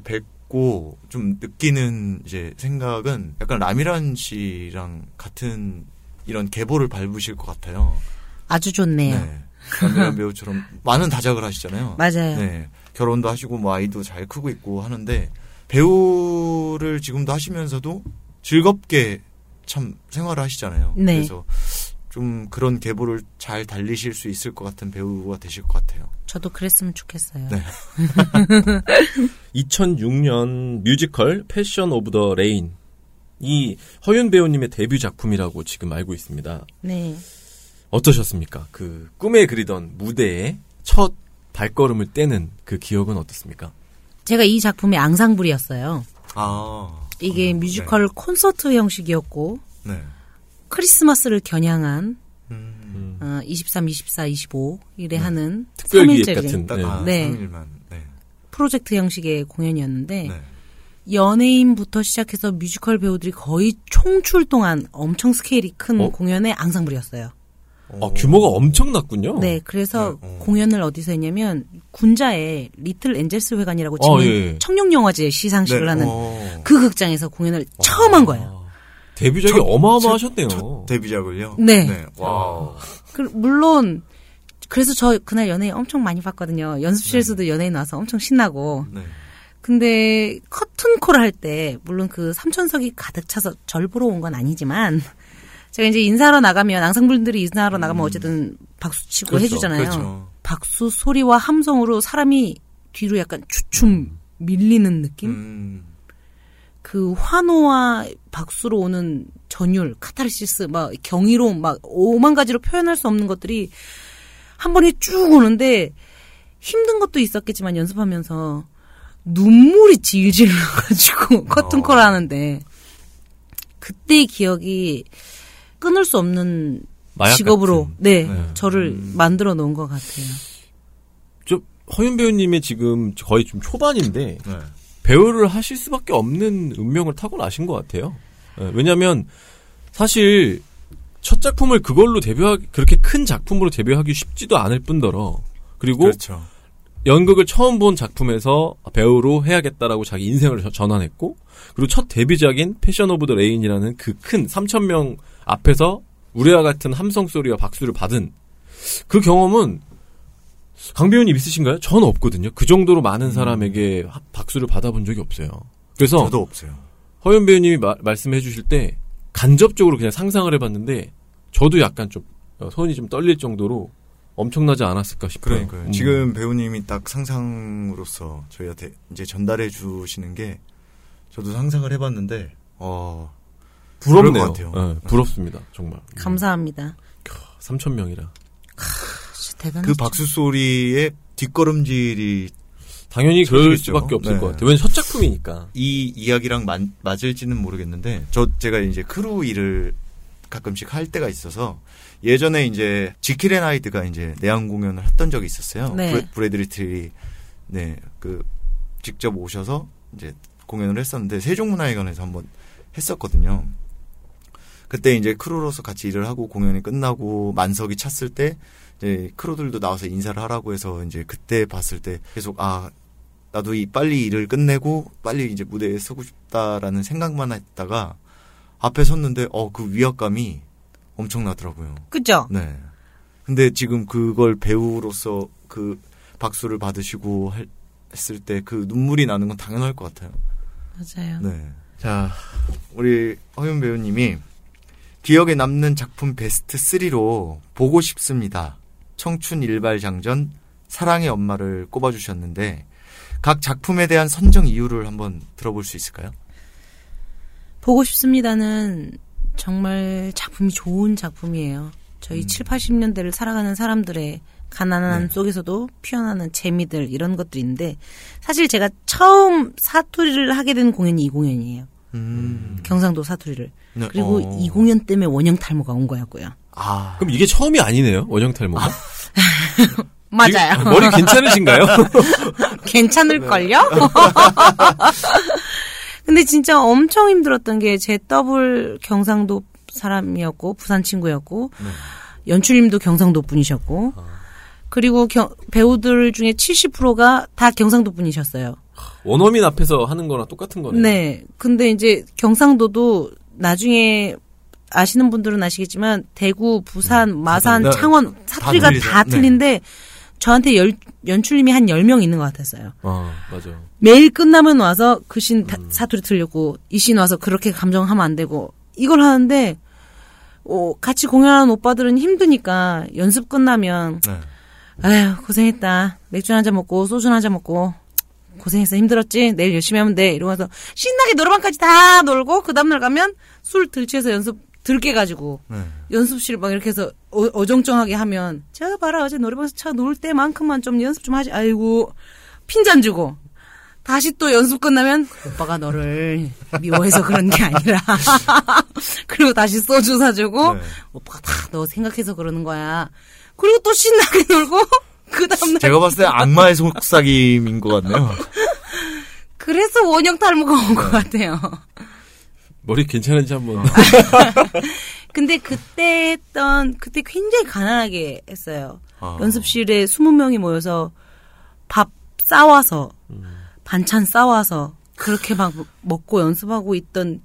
S1: 뵙고 좀 느끼는 이제 생각은 약간 라미란 씨랑 같은 이런 계보를 밟으실 것 같아요.
S3: 아주 좋네요.
S1: 네. 라미란 배우처럼 *laughs* 많은 다작을 하시잖아요.
S3: 맞아요.
S1: 네. 결혼도 하시고 뭐 아이도 잘 크고 있고 하는데 배우를 지금도 하시면서도 즐겁게 참 생활을 하시잖아요.
S3: 네.
S1: 그래서 좀 그런 계보를 잘 달리실 수 있을 것 같은 배우가 되실 것 같아요.
S3: 저도 그랬으면 좋겠어요.
S1: 네. *laughs*
S2: 2006년 뮤지컬 Passion of the Rain 이 허윤 배우님의 데뷔 작품이라고 지금 알고 있습니다.
S3: 네.
S2: 어떠셨습니까? 그 꿈에 그리던 무대에 첫 발걸음을 떼는 그 기억은 어떻습니까?
S3: 제가 이 작품의 앙상블이었어요.
S1: 아.
S3: 이게
S1: 음,
S3: 뮤지컬 콘서트 형식이었고
S1: 네.
S3: 크리스마스를 겨냥한
S1: 음.
S3: 어, 23, 24, 25 일에 하는
S2: 특별 기획
S3: 3일짜리
S2: 같은
S1: 딱
S2: 네.
S1: 아,
S3: 네.
S1: 3일만. 네.
S3: 프로젝트 형식의 공연이었는데
S1: 네.
S3: 연예인부터 시작해서 뮤지컬 배우들이 거의 총출동한 엄청 스케일이 큰
S2: 어?
S3: 공연의 앙상블이었어요.
S2: 아, 규모가 엄청났군요.
S3: 네, 그래서
S1: 네, 어.
S3: 공연을 어디서 했냐면 군자에 리틀 엔젤스 회관이라고
S2: 어,
S3: 지금
S2: 예.
S3: 청룡영화제 시상식을
S1: 네,
S3: 하는
S1: 어.
S3: 그 극장에서 공연을 처음 한 거예요.
S2: 아, 데뷔작이
S1: 첫-
S2: 어마어마하셨네요.
S1: 첫 데뷔작을요?
S3: 네.
S1: 와우.
S3: 그, 물론 그래서 저 그날 연예인 엄청 많이 봤거든요. 연습실에서도 연예인 와서 엄청 신나고.
S1: 네.
S3: 근데 커튼콜을 할때 물론 그 삼천석이 가득 차서 절 보러 온 건 아니지만 제가 이제 인사하러 나가면 앙상블들이 인사하러 나가면 어쨌든 박수 치고
S2: 그렇죠,
S3: 해주잖아요.
S1: 그렇죠.
S3: 박수 소리와 함성으로 사람이 뒤로 약간 주춤 밀리는 느낌?
S1: 음.
S3: 그 환호와 박수로 오는 전율, 카타르시스, 막 경이로움, 막 오만 가지로 표현할 수 없는 것들이 한 번에 쭉 오는데 힘든 것도 있었겠지만 연습하면서 눈물이 질질 나가지고 *laughs* 커튼콜 하는데 그때의 기억이 끊을 수 없는 직업으로. 네,
S1: 네.
S3: 저를 만들어 놓은 것 같아요.
S2: 저 허윤 배우님의 지금 거의 좀 초반인데
S1: 네.
S2: 배우를 하실 수밖에 없는 운명을 타고 나신 것 같아요. 예, 왜냐하면 사실 첫 작품을 그걸로 데뷔하기 그렇게 큰 작품으로 데뷔하기 쉽지도 않을 뿐더러 그리고
S1: 그렇죠.
S2: 연극을 처음 본 작품에서 배우로 해야겠다라고 자기 인생을 저- 전환했고 그리고 첫 데뷔작인 Passion of the Rain이라는 그 큰 3천 명 앞에서 우리와 같은 함성 소리와 박수를 받은 그 경험은 강 배우님 있으신가요? 저는 없거든요. 그 정도로 많은 사람에게 하- 박수를 받아본 적이 없어요. 그래서
S1: 저도 없어요.
S2: 허연 배우님이 마- 말씀해 주실 때 간접적으로 그냥 상상을 해봤는데 저도 약간 좀 어, 손이 좀 떨릴 정도로 엄청나지 않았을까 싶어요.
S1: 그러니까요.
S2: 음.
S1: 지금 배우님이 딱 상상으로서 저희한테 이제 전달해 주시는 게 저도 상상을 해봤는데 어
S2: 부럽네요.
S1: 그럴 것 같아요.
S2: 예, 부럽습니다. 정말.
S3: 감사합니다.
S2: 3천 명이라.
S3: 진짜 대단하죠.
S1: 그 박수 소리의 뒷걸음질이
S2: 당연히 그럴. 수밖에 없을
S1: 네.
S2: 것 같아요. 왜냐면 첫 작품이니까.
S1: 이 이야기랑 맞, 맞을지는 모르겠는데 저 제가 이제 크루 일을 가끔씩 할 때가 있어서 예전에 이제 지킬앤 하이드가 이제 내한 공연을 했던 적이 있었어요.
S3: 네.
S1: 브레, 브래드 리틀이 네 그 직접 오셔서 이제 공연을 했었는데 세종문화회관에서 한번 했었거든요. 그때 이제 크루로서 같이 일을 하고 공연이 끝나고 만석이 찼을 때 이제 크루들도 나와서 인사를 하라고 해서 이제 그때 봤을 때 계속 아 나도 이 빨리 일을 끝내고 빨리 이제 무대에 서고 싶다라는 생각만 했다가 앞에 섰는데 어 그 위압감이 엄청나더라고요.
S3: 그죠?
S1: 네. 근데 지금 그걸 배우로서 그 박수를 받으시고 할- 했을 때 그 눈물이 나는 건 당연할 것 같아요.
S3: 맞아요.
S1: 네. 자, 우리 허윤 배우님이 기억에 남는 작품 베스트 3로 보고 싶습니다. 청춘 일발장전, 사랑의 엄마를 꼽아주셨는데 각 작품에 대한 선정 이유를 한번 들어볼 수 있을까요?
S3: 보고 싶습니다는 정말 작품이 좋은 작품이에요. 저희 7, 80년대를 살아가는 사람들의 가난한
S1: 네.
S3: 속에서도 피어나는 재미들 이런 것들이 있는데 사실 제가 처음 사투리를 하게 된 공연이 이 공연이에요.
S1: 음.
S3: 경상도 사투리를.
S1: 네,
S3: 그리고
S1: 어.
S3: 이 공연 때문에 원형 탈모가 온 거였고요.
S1: 아,
S2: 그럼 이게 처음이 아니네요. 원형 탈모가. *laughs*
S3: 맞아요.
S2: 머리 괜찮으신가요? *laughs*
S3: 괜찮을걸요? *laughs* 근데 진짜 엄청 힘들었던 게 제 더블 경상도 사람이었고 부산 친구였고
S1: 네.
S3: 연출님도 경상도 분이셨고 그리고 경- 배우들 중에 70%가 다 경상도 분이셨어요.
S2: 원어민 앞에서 하는 거랑 똑같은 거네요.
S3: 네. 근데 이제 경상도도 나중에 아시는 분들은 아시겠지만 대구, 부산, 마산,
S1: 네.
S3: 창원 사투리가
S1: 틀리죠.
S3: 다
S1: 네.
S3: 틀린데 저한테 열, 연출님이 한 10명 있는 것 같았어요.
S2: 아, 맞아.
S3: 매일 끝나면 와서 그신
S1: 음.
S3: 사투리 틀렸고 이신 와서 그렇게 감정하면 안 되고 이걸 하는데 어, 같이 공연하는 오빠들은 힘드니까 연습 끝나면
S1: 네.
S3: 아휴 고생했다 맥주 한 잔 먹고 소주 한 잔 먹고 고생했어 힘들었지 내일 열심히 하면 돼 이러면서 신나게 노래방까지 다 놀고 그 다음날 가면 술 들취해서 연습 들게 가지고
S1: 네.
S3: 연습실 막 이렇게 해서 어, 정쩡하게 하면 저 봐라 어제 노래방에서 차 놀 때만큼만 좀 연습 좀 하지 아이고 핀잔 주고 다시 또 연습 끝나면 오빠가 너를 미워해서 그런 게 아니라 *laughs* 그리고 다시 소주 사주고
S1: 네.
S3: 오빠가 다 너 생각해서 그러는 거야 그리고 또 신나게 *laughs* 놀고 그 다음날
S1: 제가 봤을 때 악마의 속삭임인 것 같네요. *laughs*
S3: 그래서 원형 탈모가 온 것 같아요.
S2: 머리 괜찮은지 한번. *laughs*
S3: 근데 그때 했던 그때 굉장히 가난하게 했어요.
S1: 아.
S3: 연습실에 20명이 모여서 밥 싸와서 반찬 싸와서 그렇게 막 먹고 연습하고 있던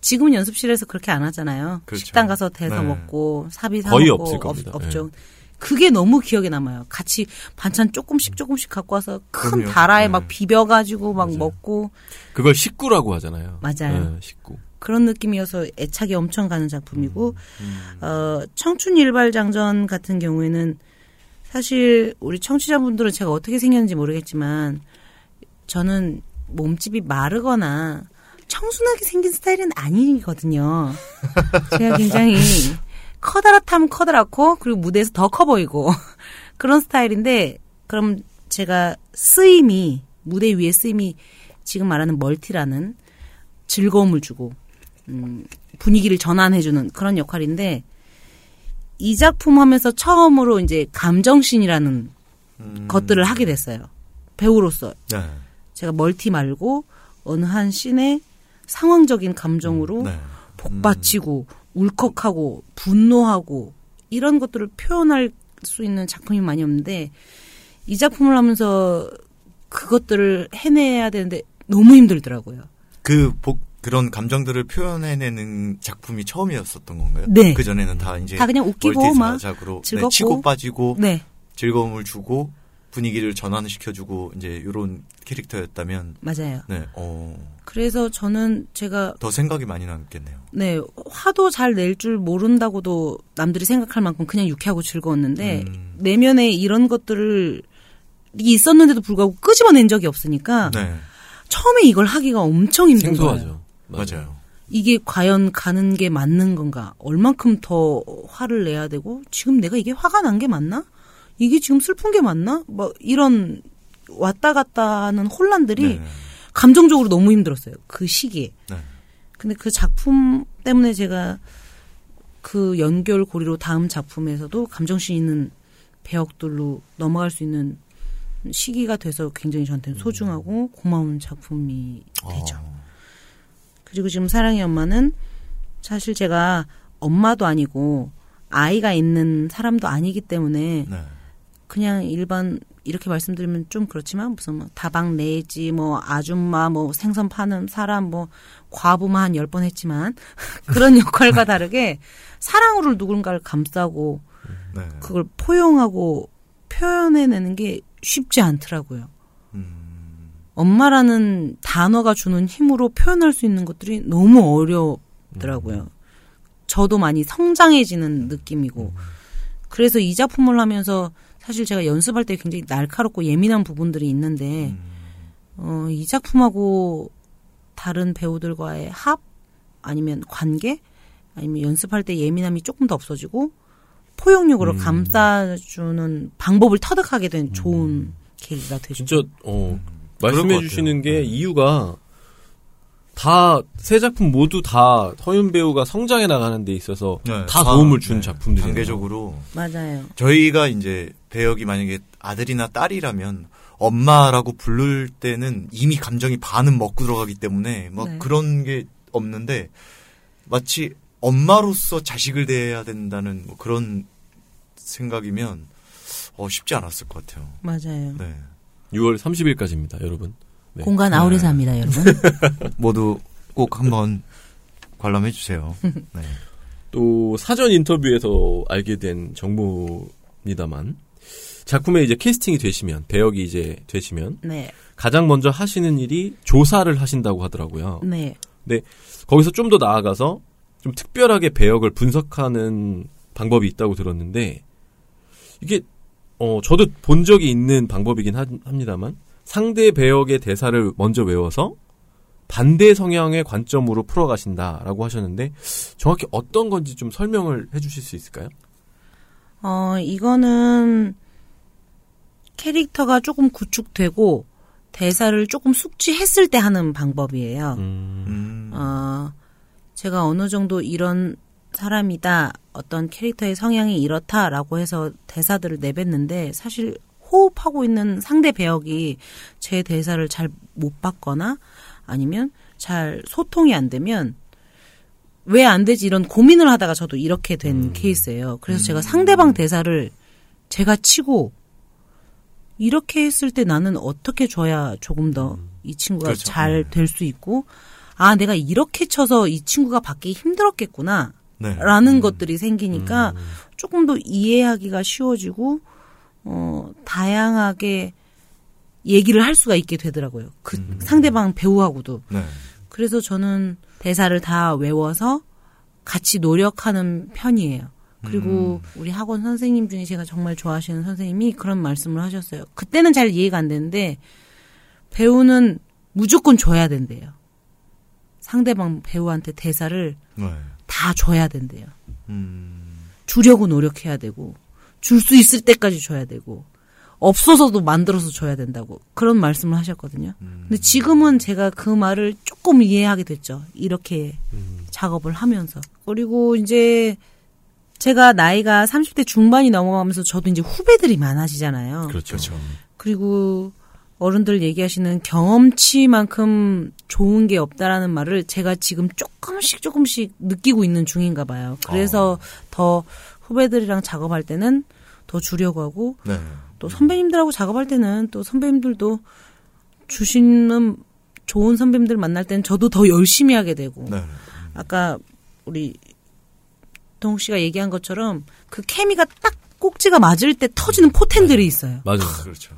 S3: 지금은 연습실에서 그렇게 안 하잖아요.
S1: 그렇죠.
S3: 식당 가서 대서
S1: 네.
S3: 먹고 사비 사
S2: 거의
S3: 먹고
S2: 없을 겁니다. 네.
S3: 없죠. 그게 너무 기억에 남아요. 같이 반찬 조금씩 조금씩 갖고 와서 큰
S1: 그럼요.
S3: 다라에
S1: 네.
S3: 막 비벼가지고 막
S1: 맞아요.
S3: 먹고
S2: 그걸 식구라고 하잖아요.
S3: 맞아요.
S2: 네, 식구.
S3: 그런 느낌이어서 애착이 엄청 가는 작품이고
S1: 음.
S3: 어, 청춘 일발 장전 같은 경우에는 사실 우리 청취자분들은 제가 어떻게 생겼는지 모르겠지만 저는 몸집이 마르거나 청순하게 생긴 스타일은 아니거든요. 제가 굉장히 커다랗다면 커다랗고 그리고 무대에서 더 커 보이고 *laughs* 그런 스타일인데 그럼 제가 쓰임이 무대 위에 쓰임이 지금 말하는 멀티라는 즐거움을 주고 음, 분위기를 전환해주는 그런 역할인데 이 작품 하면서 처음으로 이제 감정씬이라는
S1: 음.
S3: 것들을 하게 됐어요. 배우로서
S1: 네.
S3: 제가 멀티 말고 어느 한 씬에 상황적인 감정으로
S1: 네.
S3: 복받치고 울컥하고 분노하고 이런 것들을 표현할 수 있는 작품이 많이 없는데 이 작품을 하면서 그것들을 해내야 되는데 너무 힘들더라고요.
S1: 그 복, 그런 감정들을 표현해내는 작품이 처음이었었던 건가요?
S3: 네.
S1: 그 전에는 다 이제
S3: 다 그냥 웃기고 막
S1: 네,
S3: 즐겁고.
S1: 치고 빠지고
S3: 네,
S1: 즐거움을 주고 분위기를 전환시켜주고 이제 이런 캐릭터였다면
S3: 맞아요.
S1: 네, 어,
S3: 그래서 저는 제가
S1: 더 생각이 많이 남겠네요.
S3: 네 화도 잘 낼 줄 모른다고도 남들이 생각할 만큼 그냥 유쾌하고 즐거웠는데
S1: 음.
S3: 내면에 이런 것들을 이게 있었는데도 불구하고 끄집어낸 적이 없으니까
S1: 네,
S3: 처음에 이걸 하기가 엄청 힘든 거예요.
S2: 생소하죠.
S1: 맞아요.
S3: 이게 과연 가는 게 맞는 건가? 얼만큼 더 화를 내야 되고 지금 내가 이게 화가 난 게 맞나? 이게 지금 슬픈 게 맞나? 뭐 이런 왔다 갔다 하는 혼란들이
S1: 네,
S3: 감정적으로 너무 힘들었어요. 그 시기에.
S1: 네.
S3: 근데 그 작품 때문에 제가 그 연결고리로 다음 작품에서도 감정씬 있는 배역들로 넘어갈 수 있는 시기가 돼서 굉장히 저한테는 소중하고 고마운 작품이 되죠.
S1: 어,
S3: 그리고 지금 사랑의 엄마는 사실 제가 엄마도 아니고 아이가 있는 사람도 아니기 때문에
S1: 네.
S3: 그냥 일반 이렇게 말씀드리면 좀 그렇지만 무슨 뭐 다방 내지 뭐 아줌마 뭐 생선 파는 사람 뭐 과부만 한 열 번 했지만 *laughs* 그런 역할과 다르게 사랑으로 누군가를 감싸고
S1: 네.
S3: 그걸 포용하고 표현해내는 게 쉽지 않더라고요.
S1: 음,
S3: 엄마라는 단어가 주는 힘으로 표현할 수 있는 것들이 너무 어렵더라고요. 저도 많이 성장해지는 느낌이고. 그래서 이 작품을 하면서 사실 제가 연습할 때 굉장히 날카롭고 예민한 부분들이 있는데,
S1: 음.
S3: 어, 이 작품하고 다른 배우들과의 합? 아니면 관계? 아니면 연습할 때 예민함이 조금 더 없어지고, 포용력으로
S2: 음.
S3: 감싸주는 방법을 터득하게 된 좋은 계기가 되죠.
S2: 진짜 어 말씀해. 주시는 게
S1: 네.
S2: 이유가 다 세 작품 모두 다 허윤 배우가 성장해 나가는 데 있어서
S1: 네,
S2: 다
S1: 다,
S2: 도움을 준
S1: 네,
S2: 작품들이
S1: 단계적으로
S3: 맞아요.
S1: 저희가 이제 배역이 만약에 아들이나 딸이라면 엄마라고 부를 때는 이미 감정이 반은 먹고 들어가기 때문에 막
S3: 네.
S1: 그런 게 없는데 마치 엄마로서 자식을 대해야 된다는 뭐 그런 생각이면 어, 쉽지 않았을 것 같아요.
S3: 맞아요.
S1: 네.
S2: 6월 30일까지입니다, 여러분. 네.
S3: 공간 아우레사 합니다, 여러분. *laughs*
S1: 모두 꼭 한번 관람해 주세요. 네.
S2: 또 사전 인터뷰에서 알게 된 정보입니다만 작품에 이제 캐스팅이 되시면 배역이 이제 되시면
S3: 네,
S2: 가장 먼저 하시는 일이 조사를 하신다고 하더라고요.
S3: 네,
S2: 거기서 좀 더 나아가서 좀 특별하게 배역을 분석하는 방법이 있다고 들었는데 이게 어 저도 본 적이 있는 방법이긴 하- 합니다만 상대 배역의 대사를 먼저 외워서 반대 성향의 관점으로 풀어가신다라고 하셨는데 정확히 어떤 건지 좀 설명을 해주실 수 있을까요?
S3: 어, 이거는 캐릭터가 조금 구축되고 대사를 조금 숙지했을 때 하는 방법이에요.
S2: 음,
S1: 음.
S3: 어, 제가 어느 정도 이런 사람이다, 어떤 캐릭터의 성향이 이렇다라고 해서 대사들을 내뱉는데 사실 호흡하고 있는 상대 배역이 제 대사를 잘 못 받거나 아니면 잘 소통이 안 되면 왜 안 되지 이런 고민을 하다가 저도 이렇게 된 케이스예요. 그래서 제가 상대방 대사를 제가 치고 이렇게 했을 때 나는 어떻게 줘야 조금 더 이 친구가
S1: 그렇죠.
S3: 잘될 수 있고 아 내가 이렇게 쳐서 이 친구가 받기 힘들었겠구나
S1: 네.
S3: 라는 것들이 생기니까 조금 더 이해하기가 쉬워지고 어 다양하게 얘기를 할 수가 있게 되더라고요. 그 상대방 배우하고도.
S1: 네.
S3: 그래서 저는 대사를 다 외워서 같이 노력하는 편이에요. 그리고 우리 학원 선생님 중에 제가 정말 좋아하시는 선생님이 그런 말씀을 하셨어요. 그때는 잘 이해가 안 되는데 배우는 무조건 줘야 된대요. 상대방 배우한테 대사를
S1: 네.
S3: 다 줘야 된대요.
S1: 음.
S3: 주려고 노력해야 되고 줄 수 있을 때까지 줘야 되고 없어서도 만들어서 줘야 된다고 그런 말씀을 하셨거든요. 근데 지금은 제가 그 말을 조금 이해하게 됐죠. 이렇게 작업을 하면서 그리고 이제 제가 나이가 30대 중반이 넘어가면서 저도 이제 후배들이 많아지잖아요.
S2: 그렇죠.
S3: 그리고 어른들 얘기하시는 경험치만큼 좋은 게 없다라는 말을 제가 지금 조금씩 조금씩 느끼고 있는 중인가 봐요. 그래서 더 후배들이랑 작업할 때는 더 주려고 하고
S1: 네.
S3: 또 선배님들하고 작업할 때는 또 선배님들도 주시는 좋은 선배님들 만날 때는 저도 더 열심히 하게 되고
S1: 네.
S3: 아까 우리 동욱 씨가 얘기한 것처럼 그 케미가 딱 꼭지가 맞을 때 터지는 포텐들이 있어요.
S2: 맞아요.
S1: 그렇죠.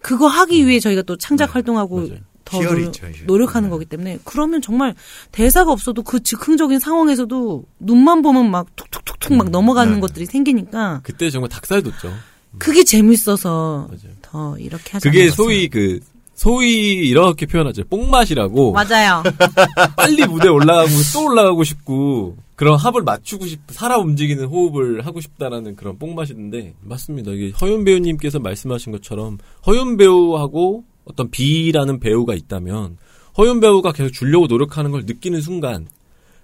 S3: 그거 하기 위해 저희가 또 창작 활동하고
S2: 맞아요.
S3: 더
S1: 희열이
S3: 노,
S1: 있죠, 희열.
S3: 노력하는
S1: 네.
S3: 거기 때문에 그러면 정말 대사가 없어도 그 즉흥적인 상황에서도 눈만 보면 막 툭툭툭툭 막 넘어가는
S1: 네.
S3: 것들이 생기니까
S2: 그때 정말 닭살 돋죠.
S3: 그게 재밌어서
S2: 맞아요.
S3: 더 이렇게 하지
S2: 그게. 소위 그 소위 이렇게 표현하죠. 뽕맛이라고
S3: 맞아요. *laughs*
S2: 빨리 무대 올라가고 또 올라가고 싶고 그런 합을 맞추고 싶 살아 움직이는 호흡을 하고 싶다라는 그런 뽕맛인데 맞습니다. 이게 허윤 배우님께서 말씀하신 것처럼 허윤 배우하고 어떤 B라는 배우가 있다면 허윤 배우가 계속 주려고 노력하는 걸 느끼는 순간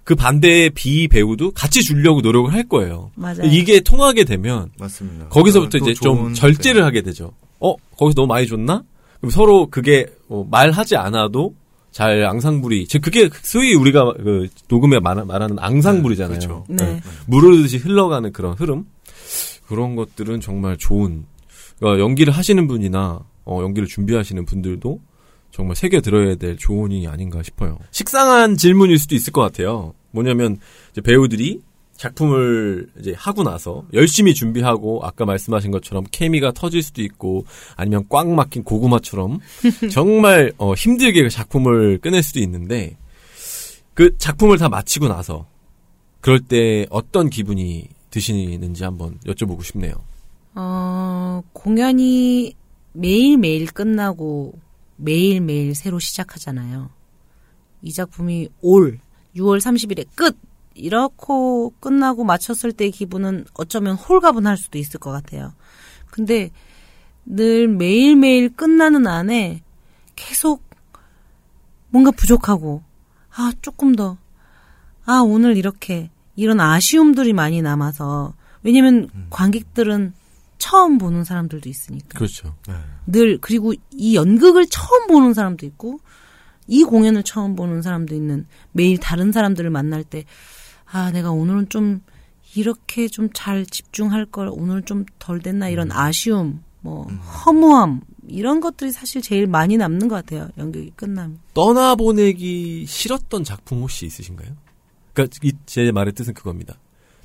S2: 그 반대의 B 배우도 같이 주려고 노력을 할 거예요.
S3: 맞아요.
S2: 이게 통하게 되면
S1: 맞습니다.
S2: 거기서부터
S1: 또
S2: 이제 좀 절제를
S1: 네.
S2: 하게 되죠. 어, 거기서 너무 많이 줬나? 그럼 서로 그게 어, 말하지 않아도 잘 앙상블이, 즉 그게 소위 우리가 그 녹음에 말, 말하는 앙상블이잖아요.
S1: 네, 그렇죠.
S3: 네.
S2: 무르듯이 흘러가는 그런 흐름 그런 것들은 정말 좋은 그러니까 연기를 하시는 분이나 어, 연기를 준비하시는 분들도 정말 새겨 들어야 될 조언이 아닌가 싶어요. 식상한 질문일 수도 있을 것 같아요. 뭐냐면 이제 배우들이 작품을 이제 하고 나서 열심히 준비하고 아까 말씀하신 것처럼 케미가 터질 수도 있고 아니면 꽉 막힌 고구마처럼 *laughs* 정말 어, 힘들게 작품을 끝낼 수도 있는데 그 작품을 다 마치고 나서 그럴 때 어떤 기분이 드시는지 한번 여쭤보고 싶네요.
S3: 어, 공연이 매일매일 끝나고 매일매일 새로 시작하잖아요. 이 작품이 올 6월 30일에 끝! 이렇고 끝나고 마쳤을 때의 기분은 어쩌면 홀가분할 수도 있을 것 같아요. 근데 늘 매일매일 끝나는 안에 계속 뭔가 부족하고, 아, 조금 더, 아, 오늘 이렇게, 이런 아쉬움들이 많이 남아서, 왜냐면 관객들은 처음 보는 사람들도 있으니까.
S2: 그렇죠.
S1: 네.
S3: 늘 그리고 이 연극을 처음 보는 사람도 있고 이 공연을 처음 보는 사람도 있는 매일 다른 사람들을 만날 때 아 내가 오늘은 좀 이렇게 좀 잘 집중할 걸 오늘 좀 덜 됐나 이런 아쉬움 뭐 허무함 이런 것들이 사실 제일 많이 남는 것 같아요 연극이 끝나면
S2: 떠나보내기 싫었던 작품 혹시 있으신가요? 그러니까 이제 말의 뜻은 그겁니다.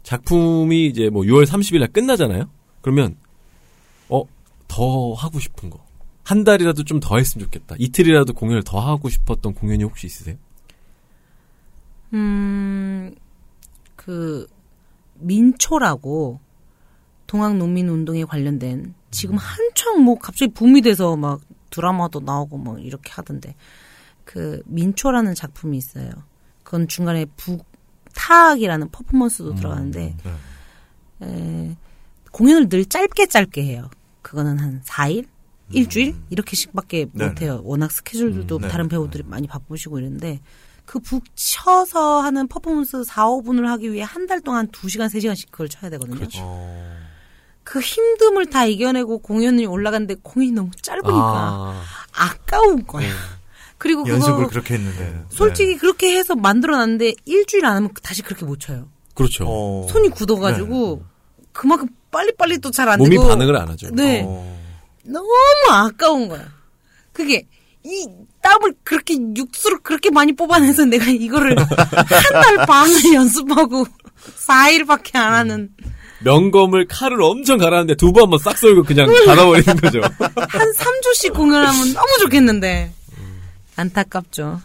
S2: 작품이 이제 뭐 6월 30일 날 끝나잖아요. 그러면 어 더 하고 싶은 거. 한 달이라도 좀 더 했으면 좋겠다. 이틀이라도 공연을 더 하고 싶었던 공연이 혹시 있으세요?
S3: 음 그 민초라고 동학농민운동에 관련된 지금 한창 뭐 갑자기 붐이 돼서 막 드라마도 나오고 막 이렇게 하던데 그 민초라는 작품이 있어요. 그건 중간에 북타악이라는 퍼포먼스도 들어가는데 에, 공연을 늘 짧게 짧게 해요. 그거는 한 4일? 일주일? 이렇게씩밖에
S1: 네네.
S3: 못해요. 워낙 스케줄들도
S1: 음.
S3: 다른 배우들이 많이 바쁘시고 이런데 그 북 쳐서 하는 퍼포먼스 4, 5분을 하기 위해 한 달 동안 2시간, 3시간씩 그걸 쳐야 되거든요.
S1: 그렇죠.
S3: 그 힘듦을 다 이겨내고 공연이 올라갔는데 공연이 너무 짧으니까
S4: 아,
S3: 아. 까운 거야.
S4: 네. *laughs*
S3: 그리고
S1: 연습을
S3: 그거
S1: 그렇게 했는데.
S3: 솔직히
S1: 네.
S3: 그렇게 해서 만들어놨는데 일주일 안 하면 다시 그렇게 못 쳐요.
S2: 그렇죠.
S1: 어.
S3: 손이 굳어가지고 그만큼 빨리빨리 또 잘안
S2: 몸이
S3: 되고
S2: 반응을 안 하죠.
S3: 네
S1: 어.
S3: 너무 아까운 거야. 그게 이 땀을 그렇게 육수를 그렇게 많이 뽑아내서 내가 이거를 *laughs* 한 달 반을 연습하고 4일밖에 안 하는
S2: 명검을 칼을 엄청 갈았는데 두부 한번 싹 썰고 그냥 닫아버리는 거죠. *laughs*
S3: 한 3주씩 공연하면 너무 좋겠는데 안타깝죠.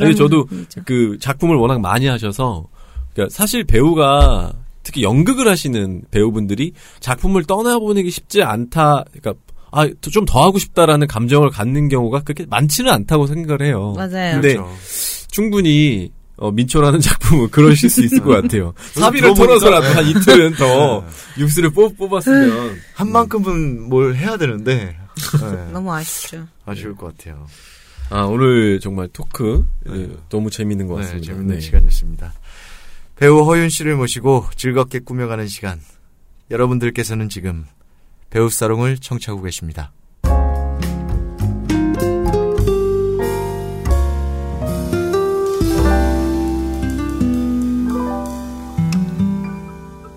S2: 아니, 저도
S3: 부분이죠.
S2: 그 작품을 워낙 많이 하셔서 그러니까 사실 배우가 특히 연극을 하시는 배우분들이 작품을 떠나보내기 쉽지 않다. 그러니까 아, 좀 더 하고 싶다라는 감정을 갖는 경우가 그렇게 많지는 않다고 생각을 해요.
S3: 맞아요.
S2: 근데
S1: 그렇죠.
S2: 충분히 어, 민초라는 작품은 그러실 수 있을 것 같아요. *laughs* 사비를 털어서라도 한 이틀은 더 *laughs* 육수를 뽑, 뽑았으면
S1: 한 만큼은 뭘 해야 되는데 *laughs* 네.
S3: 너무 아쉽죠.
S1: 아쉬울 것 같아요.
S2: 아 오늘 정말 토크 예,
S1: 네.
S2: 너무 재밌는 것
S1: 네,
S2: 같습니다.
S1: 재밌는
S2: 네.
S1: 시간이었습니다. 배우 허윤 씨를 모시고 즐겁게 꾸며가는 시간. 여러분들께서는 지금 배우 사롱을 청취하고 계십니다.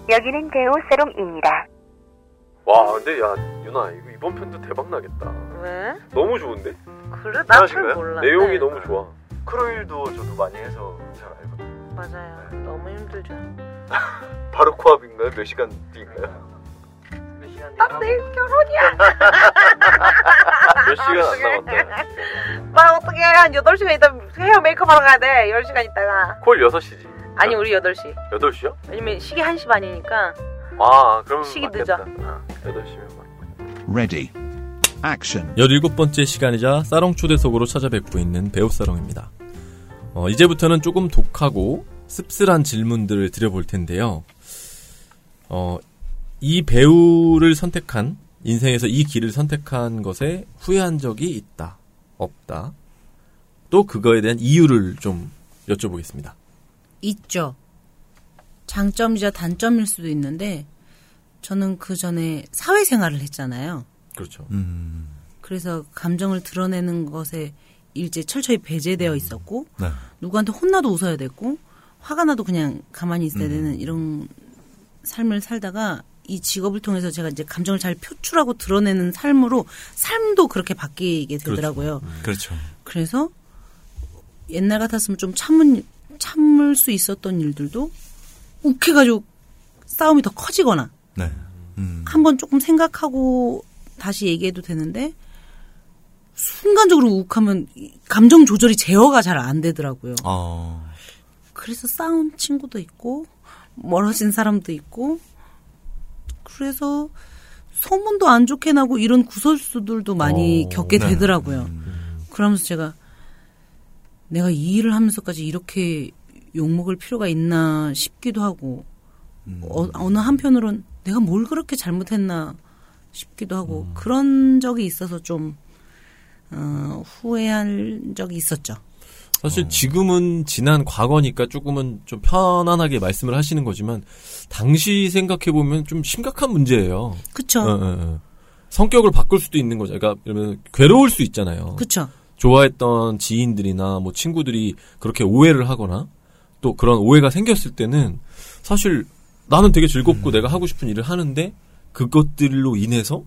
S5: 여기는 배우 세롱입니다.
S2: 와 근데 야 유나 이거 이번 편도 대박 나겠다.
S3: 왜?
S2: 너무 좋은데?
S3: 그래?
S1: 나 잘
S3: 몰라.
S2: 내용이 너무 좋아.
S1: 크로일도 저도 많이 해서 잘 알거든요.
S3: 맞아요. 너무 힘들죠. *laughs*
S1: 바로 코앞인가요? 몇 시간 뒤인가요?
S3: 나 내일 결혼이야. *laughs*
S2: 몇 시간 안 남았대.
S6: 나 어떻게 한 8시간 있다 헤어 메이크업 하러 가야 돼. 10시간 있다가.
S2: 콜 6시지.
S6: 아니, 우리 8시.
S2: 8시요?
S6: 왜냐면 시계 1시 반이니까
S2: 아 그럼
S6: 시기 늦어. 어.
S2: 8시면
S7: Ready. Action.
S2: 17번째 시간이자 사롱 초대석으로 찾아뵙고 있는 배우 사롱입니다. 어, 이제부터는 조금 독하고 씁쓸한 질문들을 드려볼 텐데요. 어, 이 배우를 선택한, 인생에서 이 길을 선택한 것에 후회한 적이 있다, 없다. 또 그거에 대한 이유를 좀 여쭤보겠습니다.
S3: 있죠. 장점이자 단점일 수도 있는데 저는 그 전에 사회생활을 했잖아요.
S2: 그렇죠.
S1: 음,
S3: 그래서 감정을 드러내는 것에 일제 철저히 배제되어 있었고
S1: 네.
S3: 누구한테 혼나도 웃어야 됐고 화가 나도 그냥 가만히 있어야
S1: 음.
S3: 되는 이런 삶을 살다가 이 직업을 통해서 제가 이제 감정을 잘 표출하고 드러내는 삶으로 삶도 그렇게 바뀌게 되더라고요.
S1: 그렇죠.
S3: 그래서 옛날 같았으면 좀 참은 참을 수 있었던 일들도 욱해가지고 싸움이 더 커지거나
S1: 네. 음,
S3: 한번 조금 생각하고 다시 얘기해도 되는데 순간적으로 욱하면 이 감정 조절이 제어가 잘 안 되더라고요.
S1: 어,
S3: 그래서 싸운 친구도 있고 멀어진 사람도 있고 그래서 소문도 안 좋게 나고 이런 구설수들도 많이
S1: 어,
S3: 겪게
S1: 네.
S3: 되더라고요. 그러면서 제가 내가 이 일을 하면서까지 이렇게 욕먹을 필요가 있나 싶기도 하고 어, 어느 한편으론 내가 뭘 그렇게 잘못했나 싶기도 하고 그런 적이 있어서 좀 어, 후회한 적이 있었죠.
S2: 사실 지금은 지난 과거니까 조금은 좀 편안하게 말씀을 하시는 거지만 당시 생각해 보면 좀 심각한 문제예요.
S3: 그쵸?
S2: 어, 어, 어. 성격을 바꿀 수도 있는 거죠. 그러니까 이러면 괴로울 수 있잖아요.
S3: 그쵸?
S2: 좋아했던 지인들이나 뭐 친구들이 그렇게 오해를 하거나 또 그런 오해가 생겼을 때는 사실 나는 되게 즐겁고 내가 하고 싶은 일을 하는데 그것들로 인해서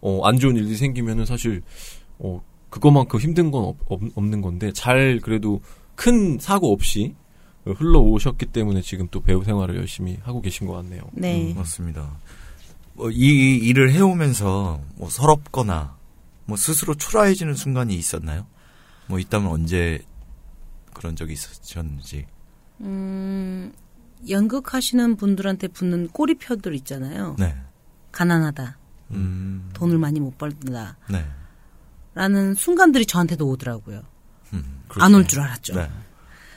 S2: 어, 안 좋은 일들이 생기면은 사실 어, 그것만큼 힘든 건 없, 없- 없 는 건데 잘 그래도 큰 사고 없이 흘러오셨기 때문에 지금 또 배우 생활을 열심히 하고 계신 것 같네요.
S3: 네.
S1: 맞습니다. 뭐, 이, 이 일을 해오면서 뭐 서럽거나 뭐 스스로 초라해지는 순간이 있었나요? 뭐 있다면 언제 그런 적이 있었는지.
S3: 음, 연극하시는 분들한테 붙는 꼬리표들 있잖아요.
S1: 네.
S3: 가난하다.
S1: 음,
S3: 돈을 많이 못 벌다.
S1: 네.
S3: 라는 순간들이 저한테도 오더라고요.
S1: 음,
S3: 안올 줄 알았죠.
S1: 네.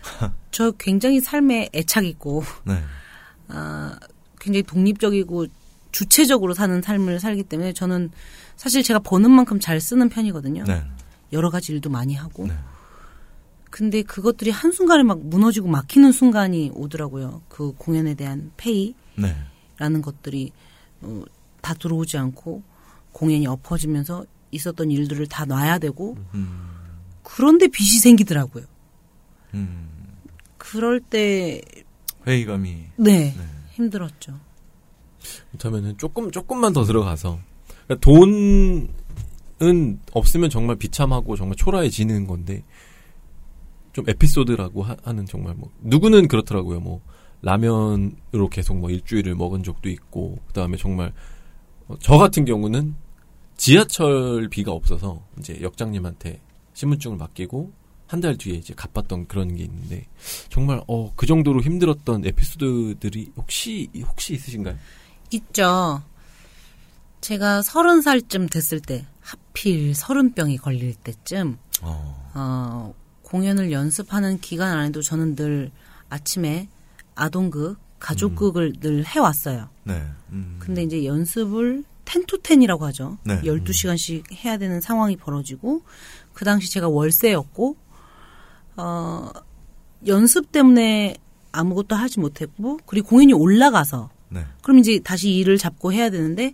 S1: *laughs*
S3: 저 굉장히 삶에 애착 있고,
S1: 네.
S3: 아, 굉장히 독립적이고 주체적으로 사는 삶을 살기 때문에 저는 사실 제가 버는 만큼 잘 쓰는 편이거든요.
S1: 네.
S3: 여러 가지 일도 많이 하고.
S1: 네.
S3: 근데 그것들이 한순간에 막 무너지고 막히는 순간이 오더라고요. 그 공연에 대한 페이라는
S1: 네.
S3: 것들이 어, 다 들어오지 않고 공연이 엎어지면서 있었던 일들을 다 놔야 되고
S1: 음.
S3: 그런데 빚이 생기더라고요.
S1: 음.
S3: 그럴 때
S1: 회의감이.
S3: 네, 힘들었죠.
S2: 그렇다면은 조금 조금만 더 들어가서 그러니까 돈은 없으면 정말 비참하고 정말 초라해지는 건데 좀 에피소드라고 하, 는 정말 뭐 누구는 그렇더라고요. 뭐 라면으로 계속 뭐 일주일을 먹은 적도 있고 그다음에 정말 어, 저 같은 경우는 지하철비가 없어서 이제 역장님한테 신분증을 맡기고 한 달 뒤에 이제 갚았던 그런 게 있는데 정말 어 그 정도로 힘들었던 에피소드들이 혹시 혹시 있으신가요?
S3: 있죠. 제가 서른 살쯤 됐을 때 하필 서른 병이 걸릴 때쯤
S1: 어.
S3: 어, 공연을 연습하는 기간 안에도 저는 늘 아침에 아동극, 가족극을 늘 해왔어요.
S1: 네. 음.
S3: 근데 이제 연습을 10to10이라고 하죠.
S1: 네.
S3: 12시간씩 해야 되는 상황이 벌어지고, 그 당시 제가 월세였고, 어, 연습 때문에 아무것도 하지 못했고, 그리고 공연이 올라가서,
S1: 네.
S3: 그럼 이제 다시 일을 잡고 해야 되는데,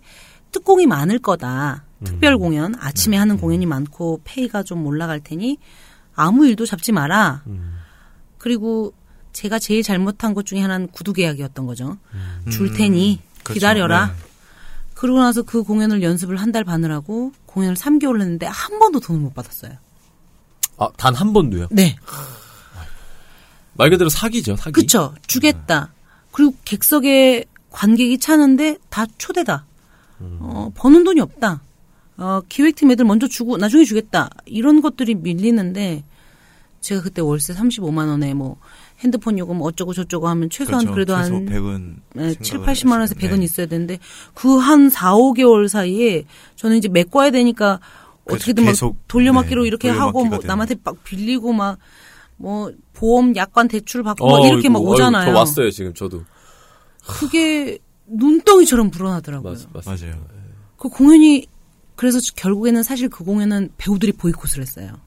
S3: 특공이 많을 거다. 특별 공연, 아침에 하는 공연이 많고, 페이가 좀 올라갈 테니, 아무 일도 잡지 마라. 그리고 제가 제일 잘못한 것 중에 하나는 구두 계약이었던 거죠. 줄 테니
S1: 그렇죠.
S3: 기다려라.
S1: 네.
S3: 그러고 나서 그 공연을 연습을 한 달 반을 하고 공연을 3개월 했는데 한 번도 돈을 못 받았어요.
S2: 아, 단 한 번도요?
S3: 네.
S2: 말 그대로 사기죠, 사기.
S3: 그쵸. 주겠다. 그리고 객석에 관객이 차는데 다 초대다. 어, 버는 돈이 없다. 어, 기획팀 애들 먼저 주고 나중에 주겠다. 이런 것들이 밀리는데 제가 그때 월세 35만 원에 뭐 핸드폰 요금 어쩌고 저쩌고 하면 최소한
S1: 그렇죠.
S3: 그래도
S1: 최소
S3: 한
S1: 100은
S3: 네, 7,
S1: 생각을
S3: 80만 원에서
S1: 했어요.
S3: 100은
S1: 네.
S3: 있어야 되는데 그 한 4, 5개월 사이에 저는 이제 메꿔야 되니까
S1: 그렇죠.
S3: 어떻게든 막
S1: 계속,
S3: 돌려막기로
S1: 네,
S3: 이렇게 하고
S1: 돌려막기가
S3: 뭐
S1: 되는.
S3: 남한테 막 빌리고 막 뭐 보험 약관 대출 받고
S2: 어,
S3: 막 이렇게 막
S2: 이거,
S3: 오잖아요.
S2: 어이구, 저 왔어요, 지금 저도.
S3: 그게 눈덩이처럼 불어나더라고요.
S2: 맞, 맞,
S1: 맞아요.
S3: 그 공연이 그래서 결국에는 사실 그 공연은 배우들이 보이콧을 했어요.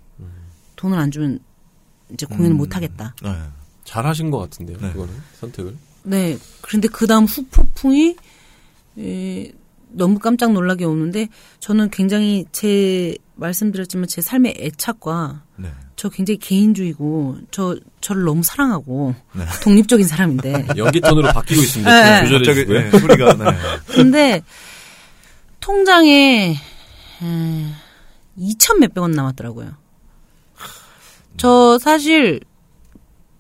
S3: 돈을 안 주면 이제 공연을
S1: 음.
S3: 못 하겠다.
S1: 네.
S2: 잘하신 것 같은데요,
S1: 네.
S2: 그거는 선택을.
S3: 네. 그런데 그 다음 후폭풍이 에, 너무 깜짝 놀라게 오는데 저는 굉장히 제 말씀드렸지만 제 삶의 애착과
S1: 네.
S3: 저 굉장히 개인주의고 저 저를 너무 사랑하고
S1: 네. *laughs*
S3: 독립적인 사람인데 *laughs*
S2: 연기 톤으로 바뀌고 있습니다.
S3: 네.
S2: 조절해
S1: 갑자기
S2: 주고요.
S1: 네, 소리가 네. *laughs*
S3: 근데 통장에 에, 2천 몇백 원 남았더라고요. 저 사실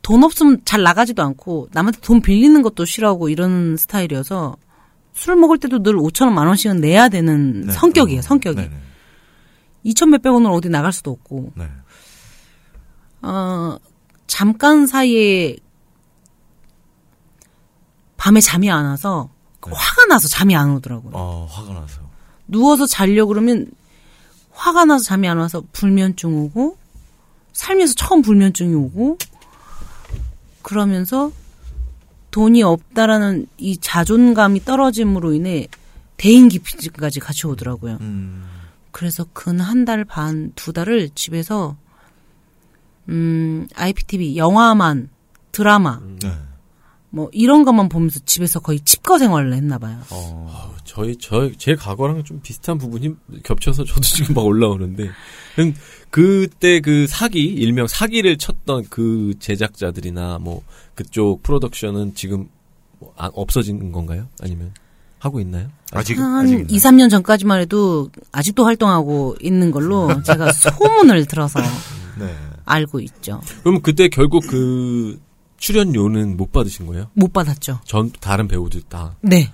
S3: 돈 없으면 잘 나가지도 않고 남한테 돈 빌리는 것도 싫어하고 이런 스타일이어서 술 먹을 때도 늘 5천 원, 만 원씩은 내야 되는
S1: 네.
S3: 성격이에요.
S1: 어,
S3: 성격이.
S1: 네, 네.
S3: 2천 몇백 원을 어디 나갈 수도 없고
S1: 네.
S3: 어, 잠깐 사이에 밤에 잠이 안 와서
S1: 네.
S3: 화가 나서 잠이 안 오더라고요.
S1: 어, 화가 나서.
S3: 누워서 자려고 그러면 화가 나서 잠이 안 와서 불면증 오고 살면서 처음 불면증이 오고 그러면서 돈이 없다라는 이 자존감이 떨어짐으로 인해 대인 기피까지 같이 오더라고요.
S1: 음.
S3: 그래서 근 한 달 반, 두 달을 집에서 음, IPTV 영화만 드라마
S1: 네.
S3: 뭐 이런 것만 보면서 집에서 거의 치과 생활을 했나 봐요.
S1: 어.
S2: 저희 저 제 과거랑 좀 비슷한 부분이 겹쳐서 저도 지금 막 올라오는데 그때 그 사기 일명 사기를 쳤던 그 제작자들이나 뭐 그쪽 프로덕션은 지금 뭐 아, 없어진 건가요? 아니면 하고 있나요?
S1: 아직
S3: 한
S1: 아직
S3: 2, 3년 전까지만 해도 아직도 활동하고 있는 걸로 제가 소문을 들어서 *laughs*
S1: 네.
S3: 알고 있죠.
S2: 그럼 그때 결국 그 출연료는 못 받으신 거예요?
S3: 못 받았죠.
S2: 전 다른 배우들 다.
S3: 네.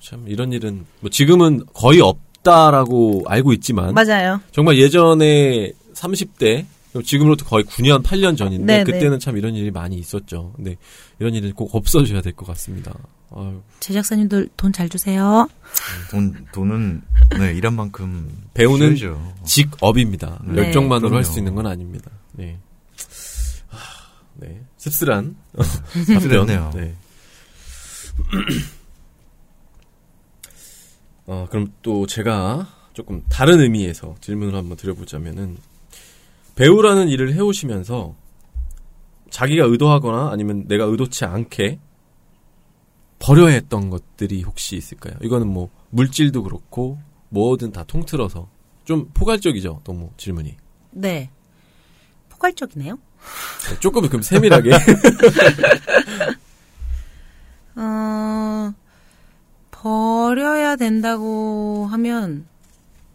S2: 참 이런 일은 뭐 지금은 거의 없 다라고 알고 있지만
S3: 맞아요.
S2: 정말 예전에 30대 지금으로부터 거의 9년, 8년 전인데
S3: 네,
S2: 그때는
S3: 네.
S2: 참 이런 일이 많이 있었죠. 근데 이런 일은 꼭 없어져야 될 것 같습니다. 아유,
S3: 제작사님들 돈 잘 주세요.
S1: 돈 돈은 네, 일한 만큼
S2: 배우는
S1: 줘야죠.
S2: 직업입니다.
S3: 네.
S2: 열정만으로 할. 수 있는 건 아닙니다. 네. 하, 네. 씁쓸한 어,
S1: 씁쓸했네요.
S2: 답변. *laughs* 네. 어, 그럼 또 제가 조금 다른 의미에서 질문을 한번 드려보자면은 배우라는 일을 해오시면서 자기가 의도하거나 아니면 내가 의도치 않게 버려야 했던 것들이 혹시 있을까요? 이거는 뭐 물질도 그렇고 뭐든 다 통틀어서 좀 포괄적이죠. 너무 질문이.
S3: 네. 포괄적이네요.
S2: 네, 조금 그럼 세밀하게. *laughs*
S3: 어, 버려야 된다고 하면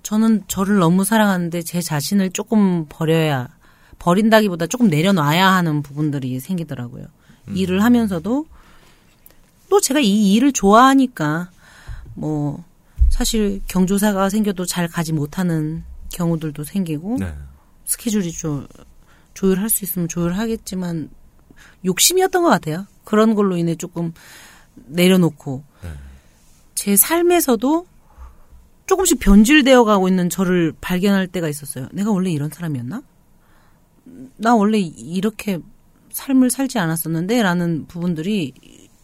S3: 저는 저를 너무 사랑하는데 제 자신을 조금 버려야 버린다기보다 조금 내려놔야 하는 부분들이 생기더라고요. 일을 하면서도 또 제가 이 일을 좋아하니까 뭐 사실 경조사가 생겨도 잘 가지 못하는 경우들도 생기고
S1: 네.
S3: 스케줄이 좀 조율할 수 있으면 조율하겠지만 욕심이었던 것 같아요. 그런 걸로 인해 조금 내려놓고 제 삶에서도 조금씩 변질되어 가고 있는 저를 발견할 때가 있었어요. 내가 원래 이런 사람이었나? 나 원래 이렇게 삶을 살지 않았었는데 라는 부분들이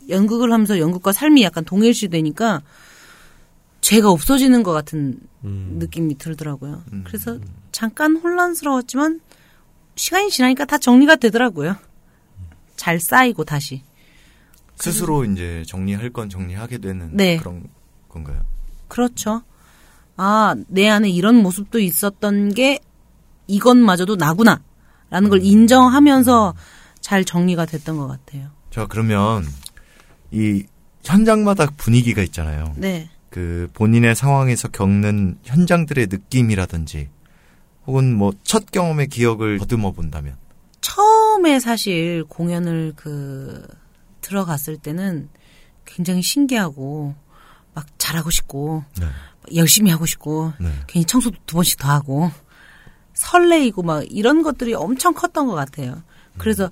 S3: 연극을 하면서 연극과 삶이 약간 동일시 되니까 제가 없어지는 것 같은
S2: 음.
S3: 느낌이 들더라고요. 그래서 잠깐 혼란스러웠지만 시간이 지나니까 다 정리가 되더라고요. 잘 쌓이고 다시.
S1: 스스로 이제 정리할 건 정리하게 되는
S3: 네.
S1: 그런 건가요?
S3: 그렇죠. 아, 내 안에 이런 모습도 있었던 게 이것마저도 나구나. 라는 걸 인정하면서 잘 정리가 됐던 것 같아요.
S1: 자, 그러면 이 현장마다 분위기가 있잖아요.
S3: 네.
S1: 그 본인의 상황에서 겪는 현장들의 느낌이라든지 혹은 뭐 첫 경험의 기억을 더듬어 본다면
S3: 처음에 사실 공연을 그 들어갔을 때는 굉장히 신기하고 막 잘하고 싶고
S1: 네.
S3: 열심히 하고 싶고
S1: 네.
S3: 괜히 청소도 두 번씩 더 하고 설레이고 막 이런 것들이 엄청 컸던 것 같아요. 그래서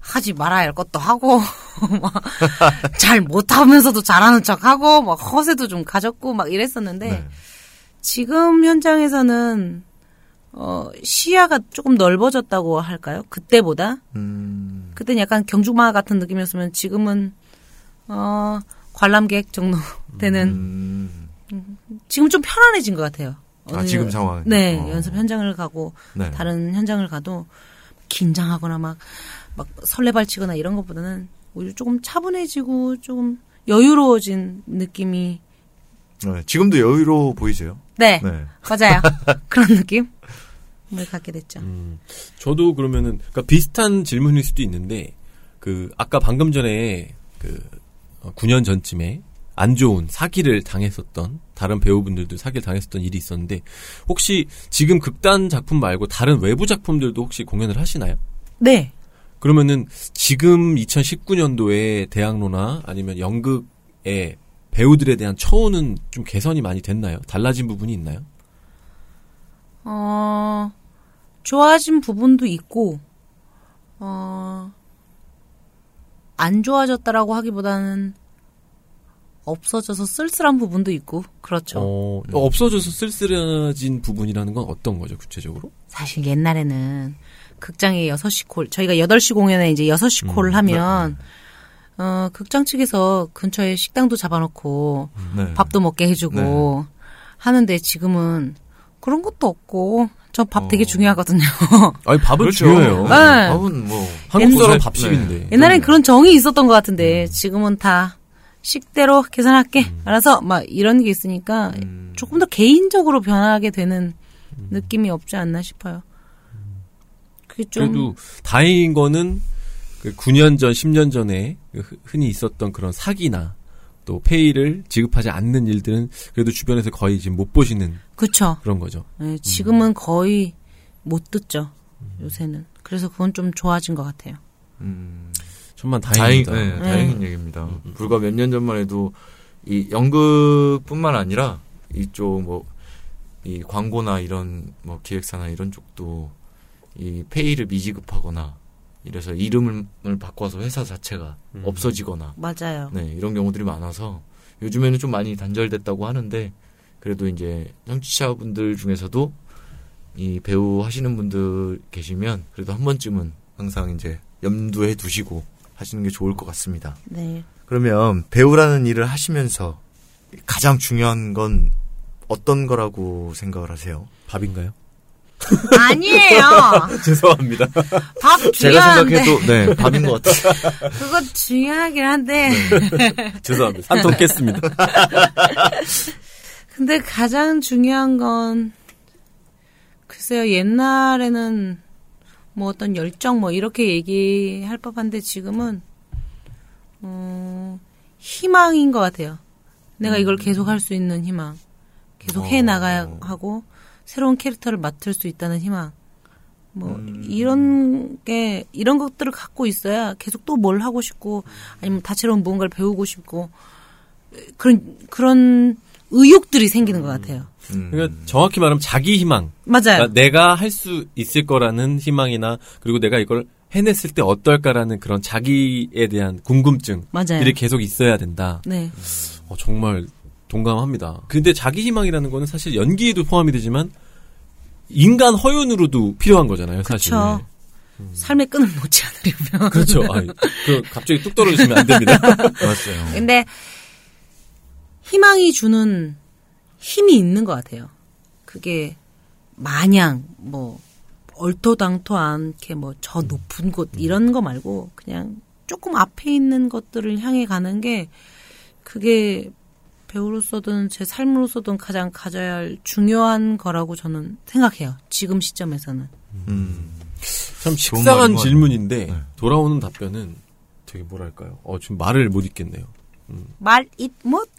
S3: 하지 말아야 할 것도 하고 *laughs* 막 잘 못하면서도 잘하는 척하고 막 허세도 좀 가졌고 막 이랬었는데
S1: 네.
S3: 지금 현장에서는 어 시야가 조금 넓어졌다고 할까요? 그때보다
S1: 음,
S3: 그때는 약간 경주마 같은 느낌이었으면 지금은 어 관람객 정도 *laughs* 되는
S1: 음,
S3: 지금 좀 편안해진 것 같아요.
S1: 아, 지금 상황.
S3: 네,
S1: 어.
S3: 연습 현장을 가고
S1: 네.
S3: 다른 현장을 가도 긴장하거나 막, 막 설레발치거나 이런 것보다는 오히려 조금 차분해지고 조금 여유로워진 느낌이
S1: 네, 지금도 여유로워 보이세요?
S3: 네,
S1: 네.
S3: 맞아요. *laughs* 그런 느낌 을 갖게 됐죠.
S2: 음, 저도 그러면은 그러니까 비슷한 질문일 수도 있는데 그 아까 방금 전에 그 어, 9년 전쯤에 안 좋은 사기를 당했었던 다른 배우분들도 사기를 당했었던 일이 있었는데 혹시 지금 극단 작품 말고 다른 외부 작품들도 혹시 공연을 하시나요?
S3: 네,
S2: 그러면은 지금 2019년도에 대학로나 아니면 연극의 배우들에 대한 처우는 좀 개선이 많이 됐나요? 달라진 부분이 있나요?
S3: 어, 좋아진 부분도 있고, 어, 안 좋아졌다라고 하기보다는 없어져서 쓸쓸한 부분도 있고, 그렇죠.
S2: 어, 없어져서 쓸쓸해진 부분이라는 건 어떤 거죠, 구체적으로?
S3: 사실 옛날에는 극장에 6시 콜, 저희가 8시 공연에 이제 6시
S2: 음,
S3: 콜을 하면, 어, 극장 측에서 근처에 식당도 잡아놓고,
S1: 네.
S3: 밥도 먹게 해주고, 하는데 지금은 그런 것도 없고, 저 밥 되게
S1: 어.
S3: 중요하거든요. *laughs*
S2: 아니, 밥은
S1: 그렇죠.
S2: 중요해요.
S3: 네.
S1: 밥은 뭐
S2: 한국 사람
S1: 옛날-
S2: 밥식인데.
S1: 네.
S3: 옛날엔 그런 정이 있었던 것 같은데, 지금은 다 식대로 계산할게. 알아서, 막 이런 게 있으니까,
S1: 음,
S3: 조금 더 개인적으로 변하게 되는 느낌이 없지 않나 싶어요. 그게 좀.
S2: 그래도 다행인 거는 그 9년 전, 10년 전에 그 흔- 흔히 있었던 그런 사기나 또 페이를 지급하지 않는 일들은 그래도 주변에서 거의 지금 못 보시는
S3: 그쵸.
S2: 그런 거죠.
S3: 네, 지금은 거의 못 듣죠. 요새는. 그래서 그건 좀 좋아진 것 같아요.
S1: 음,
S2: 정말
S1: 다행,
S2: 다행이다.
S1: 네, 다행인 얘기입니다. 불과 몇 년 전만 해도 이 연극뿐만 아니라 이쪽 뭐 이 광고나 이런 뭐 기획사나 이런 쪽도 이 페이를 미지급하거나 이래서 이름을 바꿔서 회사 자체가
S2: 음.
S1: 없어지거나
S3: 맞아요.
S1: 네, 이런 경우들이 많아서 요즘에는 좀 많이 단절됐다고 하는데 그래도 이제 청취자분들 중에서도 이 배우 하시는 분들 계시면 그래도 한 번쯤은 항상 이제 염두에 두시고 하시는 게 좋을 것 같습니다.
S3: 네.
S1: 그러면 배우라는 일을 하시면서 가장 중요한 건 어떤 거라고 생각을 하세요?
S2: 밥인가요?
S3: 아니에요. *laughs*
S2: 죄송합니다.
S3: 밥
S1: 제가
S3: 중요한데
S1: 생각해도 네 답인 것 같아요. *laughs*
S3: 그거 중요하긴 한데
S2: 죄송합니다. 산통 깼습니다. *laughs*
S3: 근데 가장 중요한 건 글쎄요 옛날에는 뭐 어떤 열정 뭐 이렇게 얘기할 법한데 지금은 어, 희망인 것 같아요. 내가 이걸 계속 할 수 있는 희망, 계속 해 나가야 하고 새로운 캐릭터를 맡을 수 있다는 희망. 뭐 이런 게 이런 것들을 갖고 있어야 계속 또 뭘 하고 싶고 아니면 다채로운 무언가를 배우고 싶고 그런 그런 의욕들이 생기는 것 같아요.
S2: 그러니까 정확히 말하면 자기 희망.
S3: 맞아요.
S2: 그러니까 내가 할 수 있을 거라는 희망이나 그리고 내가 이걸 해냈을 때 어떨까라는 그런 자기에 대한 궁금증.
S3: 맞아요.
S2: 들이 계속 있어야 된다.
S3: 네.
S2: 어, 정말 동감합니다. 근데 자기 희망이라는 거는 사실 연기에도 포함이 되지만 인간 허윤으로도 필요한 거잖아요, 사실.
S3: 그렇죠. 삶의 끈을 놓지 않으려면.
S2: 그렇죠. 아, 그 갑자기 뚝 떨어지시면 안 됩니다. *laughs*
S1: 맞아요.
S3: 근데 희망이 주는 힘이 있는 것 같아요. 그게 마냥 뭐 얼토당토 않게 뭐 저 높은 곳 이런 거 말고 그냥 조금 앞에 있는 것들을 향해 가는 게 그게 배우로서든 제 삶으로서든 가장 가져야 할 중요한 거라고 저는 생각해요. 지금 시점에서는.
S1: 음.
S2: 참 식상한 질문인데
S1: 네.
S2: 돌아오는 답변은 되게 뭐랄까요? 어, 지금 말을 못 읽겠네요.
S3: 말, 잇, 못?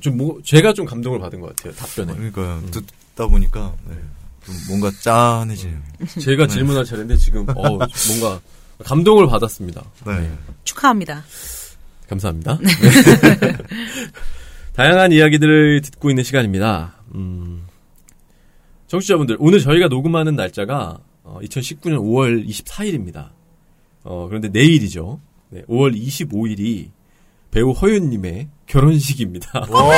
S2: 좀 뭐, 제가 좀 감동을 받은 것 같아요, 답변에.
S1: 그러니까 듣다 보니까 네, 좀 뭔가 짠해지네요.
S2: 제가 질문할 차례인데 지금 어, 뭔가 감동을 받았습니다.
S1: 네.
S3: 축하합니다.
S2: 감사합니다. 네. *laughs* 다양한 이야기들을 듣고 있는 시간입니다. 음, 청취자분들, 오늘 저희가 녹음하는 날짜가 2019년 5월 24일입니다. 어, 그런데 내일이죠. 네, 5월 25일이 배우 허윤님의 결혼식입니다.
S1: 와우.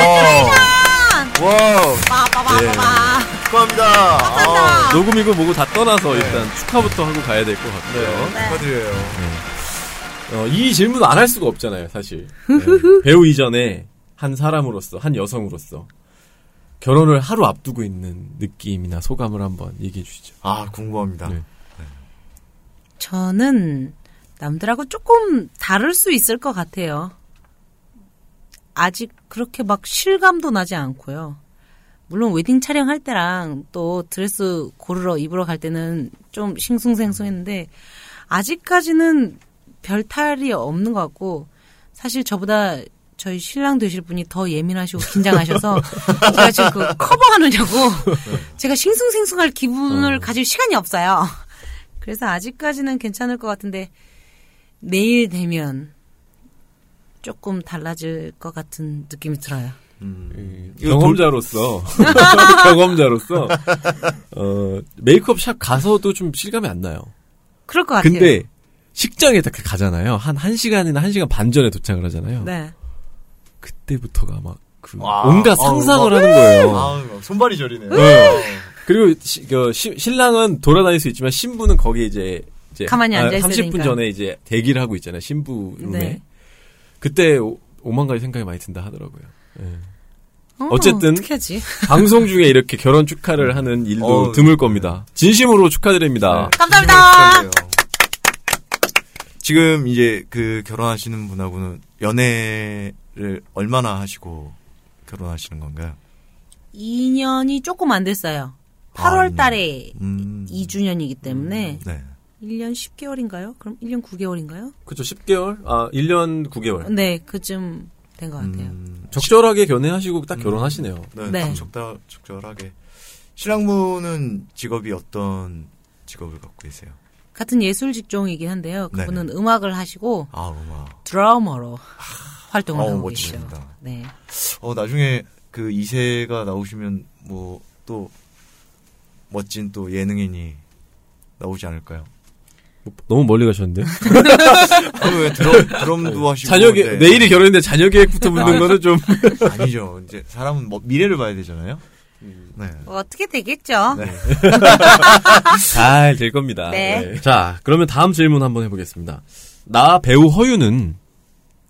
S1: 와우.
S3: 빠빠빠빠.
S1: 축하합니다. 아,
S2: 녹음이고 뭐고 다 떠나서 일단 축하부터 하고 가야 될 것 같고요.
S1: 네. 축하드려요.
S2: 어, 이 질문 안 할 수가 없잖아요, 사실. 네. 배우 이전에 한 사람으로서, 한 여성으로서 결혼을 하루 앞두고 있는 느낌이나 소감을 한번 얘기해 주시죠.
S1: 아, 궁금합니다.
S2: 네.
S3: 저는 남들하고 조금 다를 수 있을 것 같아요. 아직 그렇게 막 실감도 나지 않고요. 물론 웨딩 촬영할 때랑 또 드레스 고르러 입으러 갈 때는 좀 싱숭생숭했는데 아직까지는 별 탈이 없는 것 같고 사실 저보다 저희 신랑 되실 분이 더 예민하시고 긴장하셔서 *laughs* 제가 지금 그 커버하느냐고 제가 싱숭생숭할 기분을 가질 시간이 없어요. 그래서 아직까지는 괜찮을 것 같은데 내일 되면 조금 달라질 것 같은 느낌이 들어요.
S1: 음.
S2: 이 *laughs* *laughs* 경험자로서 경험자로서 어, 메이크업 샵 가서도 좀 실감이 안 나요.
S3: 그럴 것 같아요.
S2: 근데 식장에 딱 가잖아요. 한 1시간이나 1시간 반 전에 도착을 하잖아요.
S3: 네.
S2: 그때부터가 막그
S1: 와,
S2: 온갖
S1: 아우,
S2: 상상을
S1: 막-
S2: 하는 거예요.
S1: 아, 막 손발이 저리네요.
S2: 네. 그리고 시, 그 시- 신랑은 돌아다닐 수 있지만 신부는 거기 이제 이제
S3: 가만히 앉아 있어야
S2: 30분
S3: 되니까.
S2: 전에 이제 대기를 하고 있잖아요. 신부 룸에.
S3: 네.
S2: 그때 오, 오만 가지 생각이 많이 든다 하더라고요. 예.
S3: 어, 하지? *laughs*
S2: 방송 중에 이렇게 결혼 축하를 하는 일도
S1: 어,
S2: 드물 겁니다. 진심으로 축하드립니다.
S3: 감사합니다.
S1: 축하드려요. 지금 이제 그 결혼하시는 분하고는 연애를 얼마나 하시고 결혼하시는 건가요?
S3: 2년이 조금 안 됐어요. 8월
S1: 아,
S3: 달에
S1: 음.
S3: 2주년이기 때문에
S1: 네.
S3: 1년 10개월인가요? 그럼 1년 9개월인가요?
S2: 그쵸, 10개월? 아, 1년 9개월.
S3: 네, 그쯤 된 것 같아요.
S1: 음,
S2: 적절하게 연애하시고 딱 결혼하시네요.
S1: 네,
S3: 네.
S1: 딱 적다, 적절하게. 신랑분은 직업이 어떤 직업을 갖고 계세요?
S3: 같은 예술 직종이긴 한데요. 그분은 음악을 하시고
S1: 아, 음악.
S3: 드러머로 활동을
S1: 어우,
S3: 하고 계시죠.
S1: 멋집니다.
S3: 네.
S1: 어, 나중에 그 이세가 나오시면 뭐 또 멋진 또 예능인이 나오지 않을까요?
S2: 너무 멀리 가셨는데요?
S1: 아, 왜 드럼, 드럼도 하시고.
S2: 자녀 계획,
S1: 네.
S2: 내일이 결혼인데 자녀 계획부터 묻는
S1: 아.
S2: 거는 좀.
S1: 아니죠. 이제 사람은 뭐 미래를 봐야 되잖아요. 네.
S3: 뭐 어떻게 되겠죠?
S1: 네.
S2: 잘 *laughs* 될 겁니다.
S3: 네.
S2: 자, 그러면 다음 질문 한번 해보겠습니다. 나 배우 허유는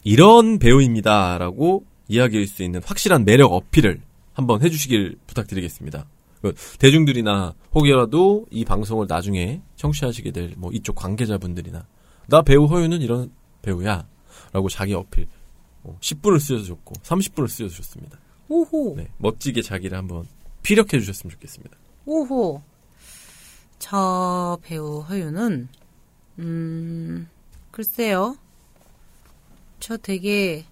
S2: 이런 배우입니다라고 이야기할 수 있는 확실한 매력 어필을 한번 해주시길 부탁드리겠습니다. 그 대중들이나 혹여라도 이 방송을 나중에 청취하시게 될 뭐 이쪽 관계자분들이나 나 배우 허유는 이런 배우야 라고 자기 어필 어, 10분을 쓰여주셨고 30분을 쓰여주셨습니다.
S3: 오호.
S2: 네, 멋지게 자기를 한번 피력해 주셨으면 좋겠습니다.
S3: 오호. 저 배우 허유는, 음, 글쎄요. 저 되게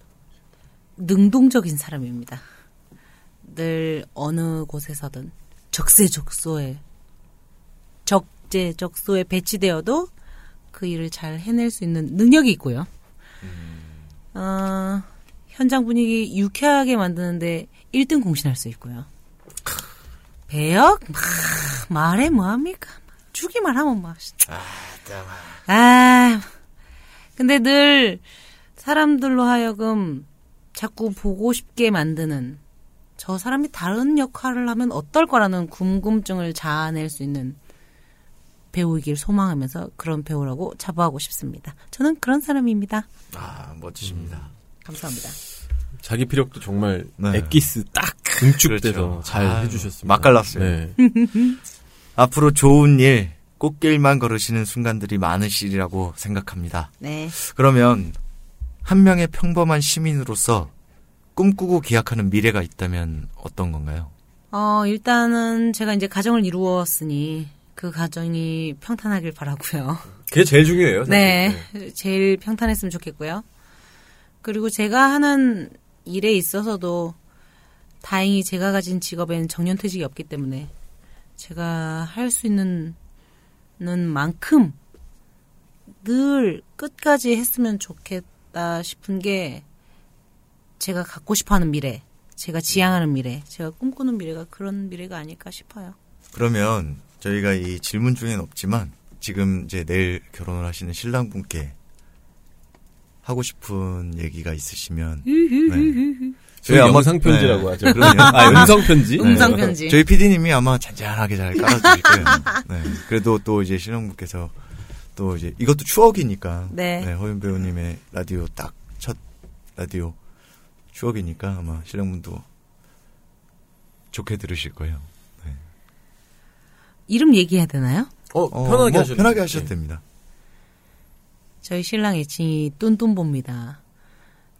S3: 능동적인 사람입니다. 늘 어느 곳에서든 적세적소에, 적재적소에 배치되어도 그 일을 잘 해낼 수 있는 능력이 있고요. 어, 현장 분위기 유쾌하게 만드는데 1등 공신할 수 있고요. 배역 막 말해 뭐합니까? 주기만 하면 막. 아, 근데 늘 사람들로 하여금 자꾸 보고 싶게 만드는 저 사람이 다른 역할을 하면 어떨 거라는 궁금증을 자아낼 수 있는 배우이길 소망하면서 그런 배우라고 자부하고 싶습니다. 저는 그런 사람입니다.
S1: 아, 멋지십니다.
S3: 감사합니다.
S2: 자기 피력도 정말
S1: 네.
S2: 엑기스 딱 응축돼서
S1: 그렇죠.
S2: 잘
S1: 아,
S2: 해주셨습니다.
S1: 맛깔났어요.
S2: 네. *laughs*
S1: 앞으로 좋은 일, 꽃길만 걸으시는 순간들이 많으시리라고 생각합니다.
S3: 네.
S1: 그러면 한 명의 평범한 시민으로서 꿈꾸고 기약하는 미래가 있다면 어떤 건가요?
S3: 어, 일단은 제가 이제 가정을 이루었으니 그 가정이 평탄하길 바라고요.
S2: 그게 제일 중요해요. 사실.
S3: 네, 제일 평탄했으면 좋겠고요. 그리고 제가 하는 일에 있어서도 다행히 제가 가진 직업에는 정년퇴직이 없기 때문에 제가 할 수 있는 는 만큼 늘 끝까지 했으면 좋겠다 싶은 게 제가 갖고 싶어하는 미래, 제가 지향하는 미래, 제가 꿈꾸는 미래가 그런 미래가 아닐까 싶어요.
S1: 그러면 저희가 이 질문 중엔 없지만 지금 이제 내일 결혼을 하시는 신랑분께 하고 싶은 얘기가 있으시면 네.
S2: 저희
S1: 아마-
S2: 영상 편지라고
S1: 네.
S2: 하죠. *laughs* 아, 음성 편지.
S3: 음성 편지.
S1: 저희 PD님이 아마 잔잔하게 잘 깔아주실 거예요. 네. 그래도 또 이제 신랑분께서 또 이제 이것도 추억이니까.
S3: 네.
S1: 허윤 배우님의 라디오 딱 첫 라디오 추억이니까 아마 신랑분도 좋게 들으실 거예요.
S3: 이름 얘기해야 되나요?
S2: 어,
S1: 어,
S2: 편하게
S1: 뭐
S2: 하셔도
S1: 편하게
S2: 돼요.
S1: 하셔도 됩니다.
S3: 저희 신랑 애칭이 뚠뚠보입니다.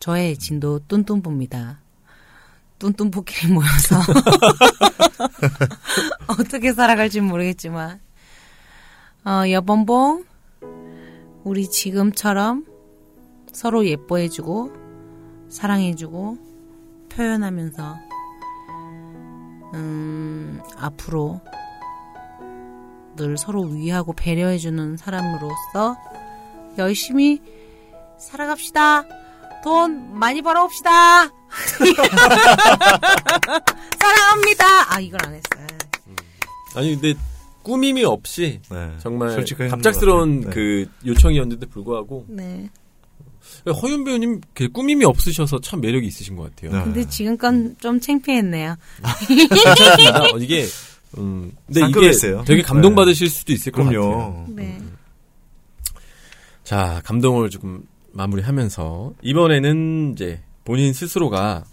S3: 저의 애칭도 뚠뚠보입니다. 뚠뚠보끼리 모여서 *laughs* 어떻게 살아갈지 모르겠지만 어, 여본봉 우리 지금처럼 서로 예뻐해주고 사랑해주고 표현하면서 음, 앞으로 늘 서로 위하고 배려해주는 사람으로서 열심히 살아갑시다. 돈 많이 벌어옵시다. *laughs* 사랑합니다. 아, 이걸 안 했어요.
S2: 아니, 근데 꾸밈이 없이
S1: 네.
S2: 정말 갑작스러운
S1: 같아요.
S2: 그 요청이었는데 불구하고
S3: 네.
S2: 허윤 배우님 그 꾸밈이 없으셔서 참 매력이 있으신 것 같아요.
S1: 네.
S3: 근데 지금껏 좀 창피했네요. *laughs*
S2: 어, 이게 음, 근데 이게
S1: 상큼했어요.
S2: 되게 감동받으실 수도 있을 것 같아요.
S1: 그럼요.
S3: 네.
S2: 자, 감동을 조금 마무리하면서 이번에는 이제 본인 스스로가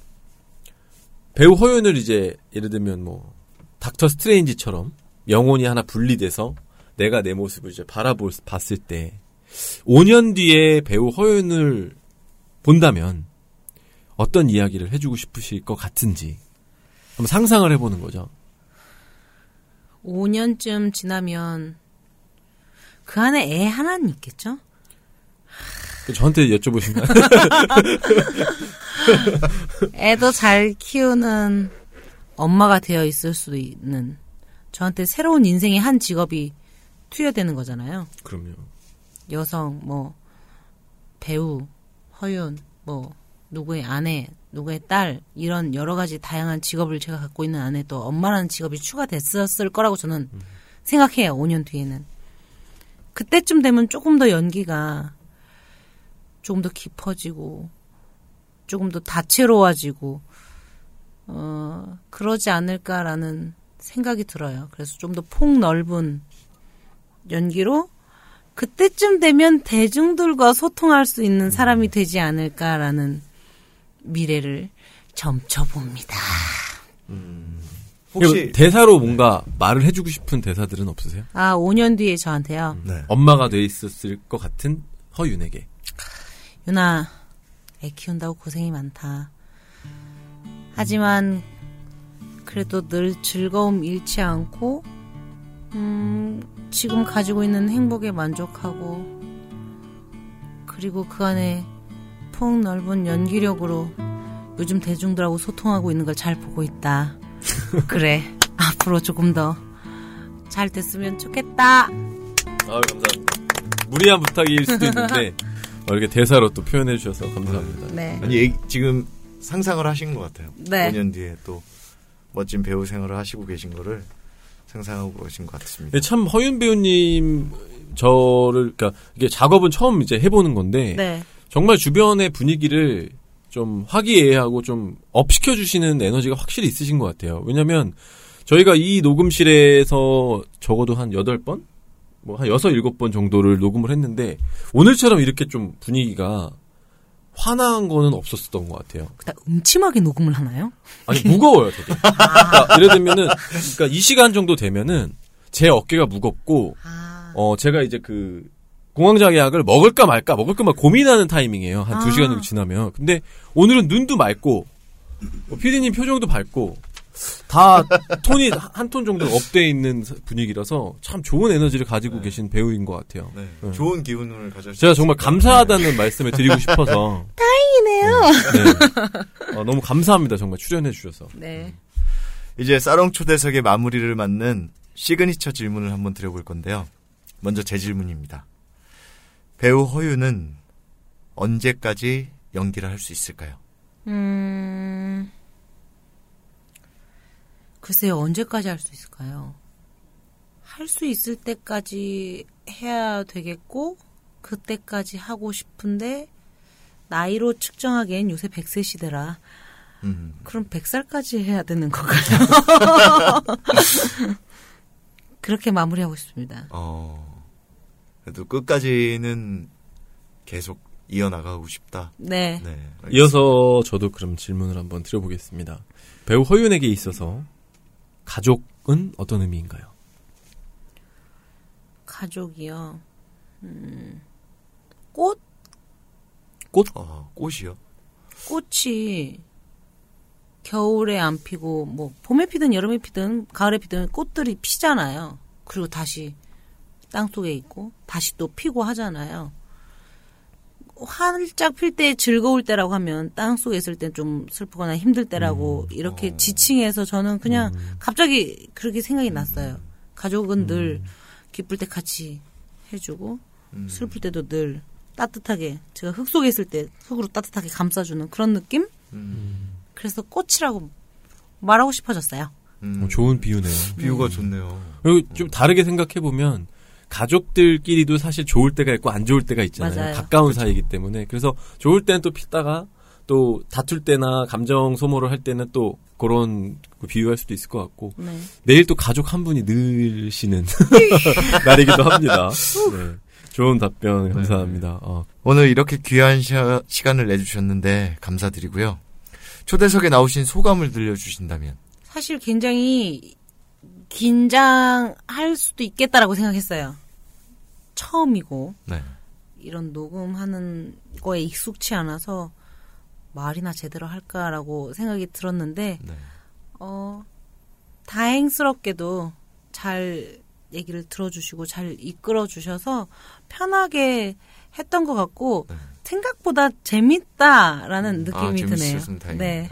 S2: 배우 허윤을 이제 예를 들면 뭐 닥터 스트레인지처럼 영혼이 하나 분리돼서 내가 내 모습을 이제 바라볼 봤을 때 5년 뒤에 배우 허윤을 본다면 어떤 이야기를 해주고 싶으실 것 같은지 한번 상상을 해보는 거죠.
S3: 5년쯤 지나면 그 안에 애 하나는 있겠죠?
S2: 저한테 여쭤보시면 *laughs*
S3: 애도 잘 키우는 엄마가 되어 있을 수도 있는 저한테 새로운 인생의 한 직업이 투여되는 거잖아요.
S2: 그럼요.
S3: 여성, 뭐, 배우, 허윤, 뭐, 누구의 아내, 누구의 딸, 이런 여러 가지 다양한 직업을 제가 갖고 있는 안에 또 엄마라는 직업이 추가됐었을 거라고 저는 생각해요, 5년 뒤에는. 그때쯤 되면 조금 더 연기가 조금 더 깊어지고, 조금 더 다채로워지고, 어, 그러지 않을까라는 생각이 들어요. 그래서 좀 더 폭넓은 연기로 그때쯤 되면 대중들과 소통할 수 있는 사람이 되지 않을까라는 미래를 점쳐봅니다.
S1: 혹시
S2: 대사로 뭔가 말을 해주고 싶은 대사들은 없으세요?
S3: 아, 5년 뒤에 저한테요.
S1: 네.
S2: 엄마가 돼 있었을 것 같은 허윤에게.
S3: 유나, 애 키운다고 고생이 많다. 하지만, 그래도 늘 즐거움 잃지 않고, 음, 지금 가지고 있는 행복에 만족하고, 그리고 그 안에 폭 넓은 연기력으로 요즘 대중들하고 소통하고 있는 걸 잘 보고 있다. *laughs* 그래, 앞으로 조금 더 잘 됐으면 좋겠다.
S2: 아 감사합니다. 무리한 부탁일 수도 있는데 *laughs* 어, 이렇게 대사로 또 표현해 주셔서 감사합니다.
S3: 네.
S1: 아니 얘기- 지금 상상을 하신 것 같아요.
S3: 네.
S1: 5년 뒤에 또 멋진 배우 생활을 하시고 계신 거를 상상하고 계신 것 같습니다.
S2: 근데 참 허윤 배우님 저를 그러니까 이게 작업은 처음 이제 해보는 건데
S3: 네.
S2: 정말 주변의 분위기를 좀 화기애애하고 좀 업시켜 주시는 에너지가 확실히 있으신 것 같아요. 왜냐면 저희가 이 녹음실에서 적어도 한 8번? 뭐한 6, 7번 정도를 녹음을 했는데 오늘처럼 이렇게 좀 분위기가 환한 거는 없었던 것 같아요.
S3: 그다 음침하게 녹음을 하나요?
S2: 아니 무거워요 되게. 그러니까 예를 들면은 그러니까 이 시간 정도 되면은 제 어깨가 무겁고
S3: 아.
S2: 어 제가 이제 그 공황장애 약을 먹을까 말까 먹을까 말 고민하는 타이밍이에요 한두
S3: 아.
S2: 시간 정도 지나면 근데 오늘은 눈도 맑고 어, 피디님 표정도 밝고 다 톤이 한 톤 정도 up돼 있는 분위기라서 참 좋은 에너지를 가지고 계신 배우인 것 같아요.
S1: 네.
S2: 네.
S1: 좋은 기운을 가져.
S2: 제가 정말 감사하다는 말씀을 드리고 싶어서 *laughs* 다행이네요. 네. 어, 너무 감사합니다 정말 출연해 주셔서.
S3: 네.
S1: 이제 싸롱 초대석의 마무리를 맞는 시그니처 질문을 한번 드려볼 건데요. 먼저 제 질문입니다. 배우 허윤은 언제까지 연기를 할 수 있을까요?
S3: 음. 글쎄요, 언제까지 할 수 있을까요? 할 수 있을 때까지 해야 되겠고, 그때까지 하고 싶은데, 나이로 측정하기엔 요새 100세 시대라,
S1: 음,
S3: 그럼 100살까지 해야 되는 건가요? *laughs* 그렇게 마무리하고 싶습니다.
S1: 어, 그래도 끝까지는 계속 이어나가고 싶다.
S3: 네.
S1: 네.
S2: 이어서 저도 그럼 질문을 한번 드려보겠습니다. 배우 허윤에게 있어서 가족은 어떤 의미인가요?
S3: 가족이요. 음, 꽃?
S1: 어, 꽃이요.
S3: 꽃이 겨울에 안 피고 뭐 봄에 피든 여름에 피든 가을에 피든 꽃들이 피잖아요. 그리고 다시 땅 속에 있고 다시 또 피고 하잖아요. 활짝 필 때 즐거울 때라고 하면 땅 속에 있을 때 좀 슬프거나 힘들 때라고 이렇게 지칭해서 저는 그냥 갑자기 그렇게 생각이 났어요. 가족은 늘 기쁠 때 같이 해주고
S1: 음.
S3: 슬플 때도 늘 따뜻하게 제가 흙 속에 있을 때 흙으로 따뜻하게 감싸주는 그런 느낌?
S1: 음,
S3: 그래서 꽃이라고 말하고 싶어졌어요.
S1: 음,
S2: 어, 좋은 비유네요.
S1: 비유가 좋네요.
S2: 그리고 좀 다르게 생각해 보면 가족들끼리도 사실 좋을 때가 있고 안 좋을 때가 있잖아요.
S3: 맞아요.
S2: 가까운 사이이기 때문에 그래서 좋을 때는 또 피다가 또 다툴 때나 감정 소모를 할 때는 또 그런 그 비유할 수도 있을 것 같고
S3: 네.
S2: 내일 또 가족 한 분이 늘시는 *laughs* 날이기도 합니다. 네. 좋은 답변 감사합니다. 어,
S1: 오늘 이렇게 귀한 시, 시간을 내주셨는데 감사드리고요. 초대석에 나오신 소감을 들려주신다면.
S3: 사실 굉장히 긴장할 수도 있겠다라고 생각했어요. 처음이고
S1: 네.
S3: 이런 녹음하는 거에 익숙치 않아서 말이나 제대로 할까라고 생각이 들었는데
S1: 네.
S3: 어 다행스럽게도 잘 얘기를 들어주시고 잘 이끌어 주셔서 편하게 했던 것 같고
S1: 네.
S3: 생각보다 재밌다라는 느낌이
S1: 아,
S3: 드네요.
S1: 재밌으셨으면 다행입니다.
S3: 네.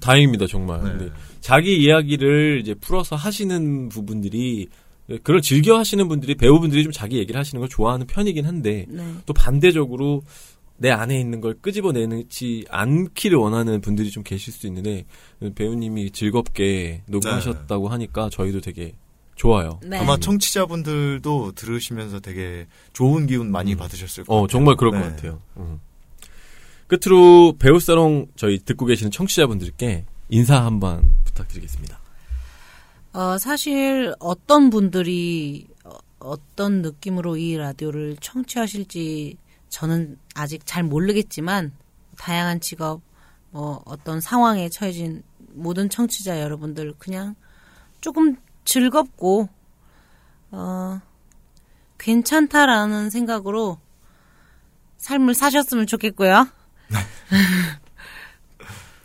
S2: 다행입니다 정말.
S1: 네.
S2: 근데 자기 이야기를 이제 풀어서 하시는 부분들이 그걸 즐겨 하시는 분들이 배우분들이 좀 자기 얘기를 하시는 걸 좋아하는 편이긴 한데
S3: 네.
S2: 또 반대적으로 내 안에 있는 걸 끄집어내지 않기를 원하는 분들이 좀 계실 수 있는데 배우님이 즐겁게 녹음하셨다고 하니까 저희도 되게 좋아요.
S3: 네.
S1: 아마 청취자분들도 들으시면서 되게 좋은 기운 많이 받으셨을 거예요.
S2: 어 정말 그럴
S1: 네.
S2: 것 같아요. 음. 끝으로 배우사롱 저희 듣고 계시는 청취자분들께 인사 한번 부탁드리겠습니다.
S3: 어, 사실 어떤 분들이 어, 어떤 느낌으로 이 라디오를 청취하실지 저는 아직 잘 모르겠지만 다양한 직업, 뭐 어떤 상황에 처해진 모든 청취자 여러분들 그냥 조금 즐겁고 어 괜찮다라는 생각으로 삶을 사셨으면 좋겠고요. *laughs*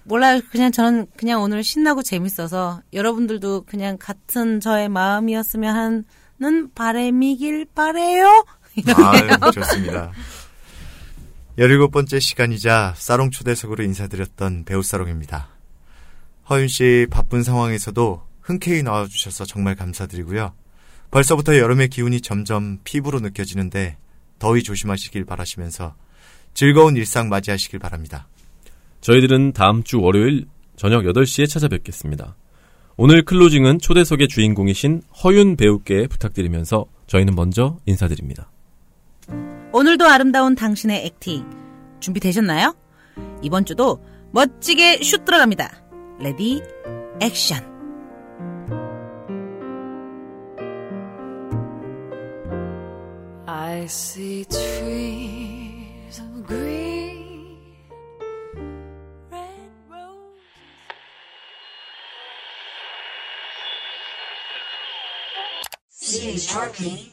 S3: 몰라요. 그냥 저는 그냥 오늘 신나고 재밌어서 여러분들도 그냥 같은 저의 마음이었으면 하는 바람이길 바래요.
S1: 아유, 좋습니다. 17번째 시간이자 사롱 초대석으로 인사드렸던 배우 사롱입니다. 허윤 씨 바쁜 상황에서도 흔쾌히 나와주셔서 정말 감사드리고요. 벌써부터 여름의 기운이 점점 피부로 느껴지는데 더위 조심하시길 바라시면서 즐거운 일상 맞이하시길 바랍니다.
S2: 저희들은 다음 주 월요일 저녁 8시에 찾아뵙겠습니다. 오늘 closing은 초대석의 주인공이신 허윤 배우께 부탁드리면서 저희는 먼저 인사드립니다.
S3: 오늘도 아름다운 당신의 acting 준비되셨나요? 이번 주도 멋지게 슛 들어갑니다. ready action.
S4: I see trees of green, CH
S8: Hartley.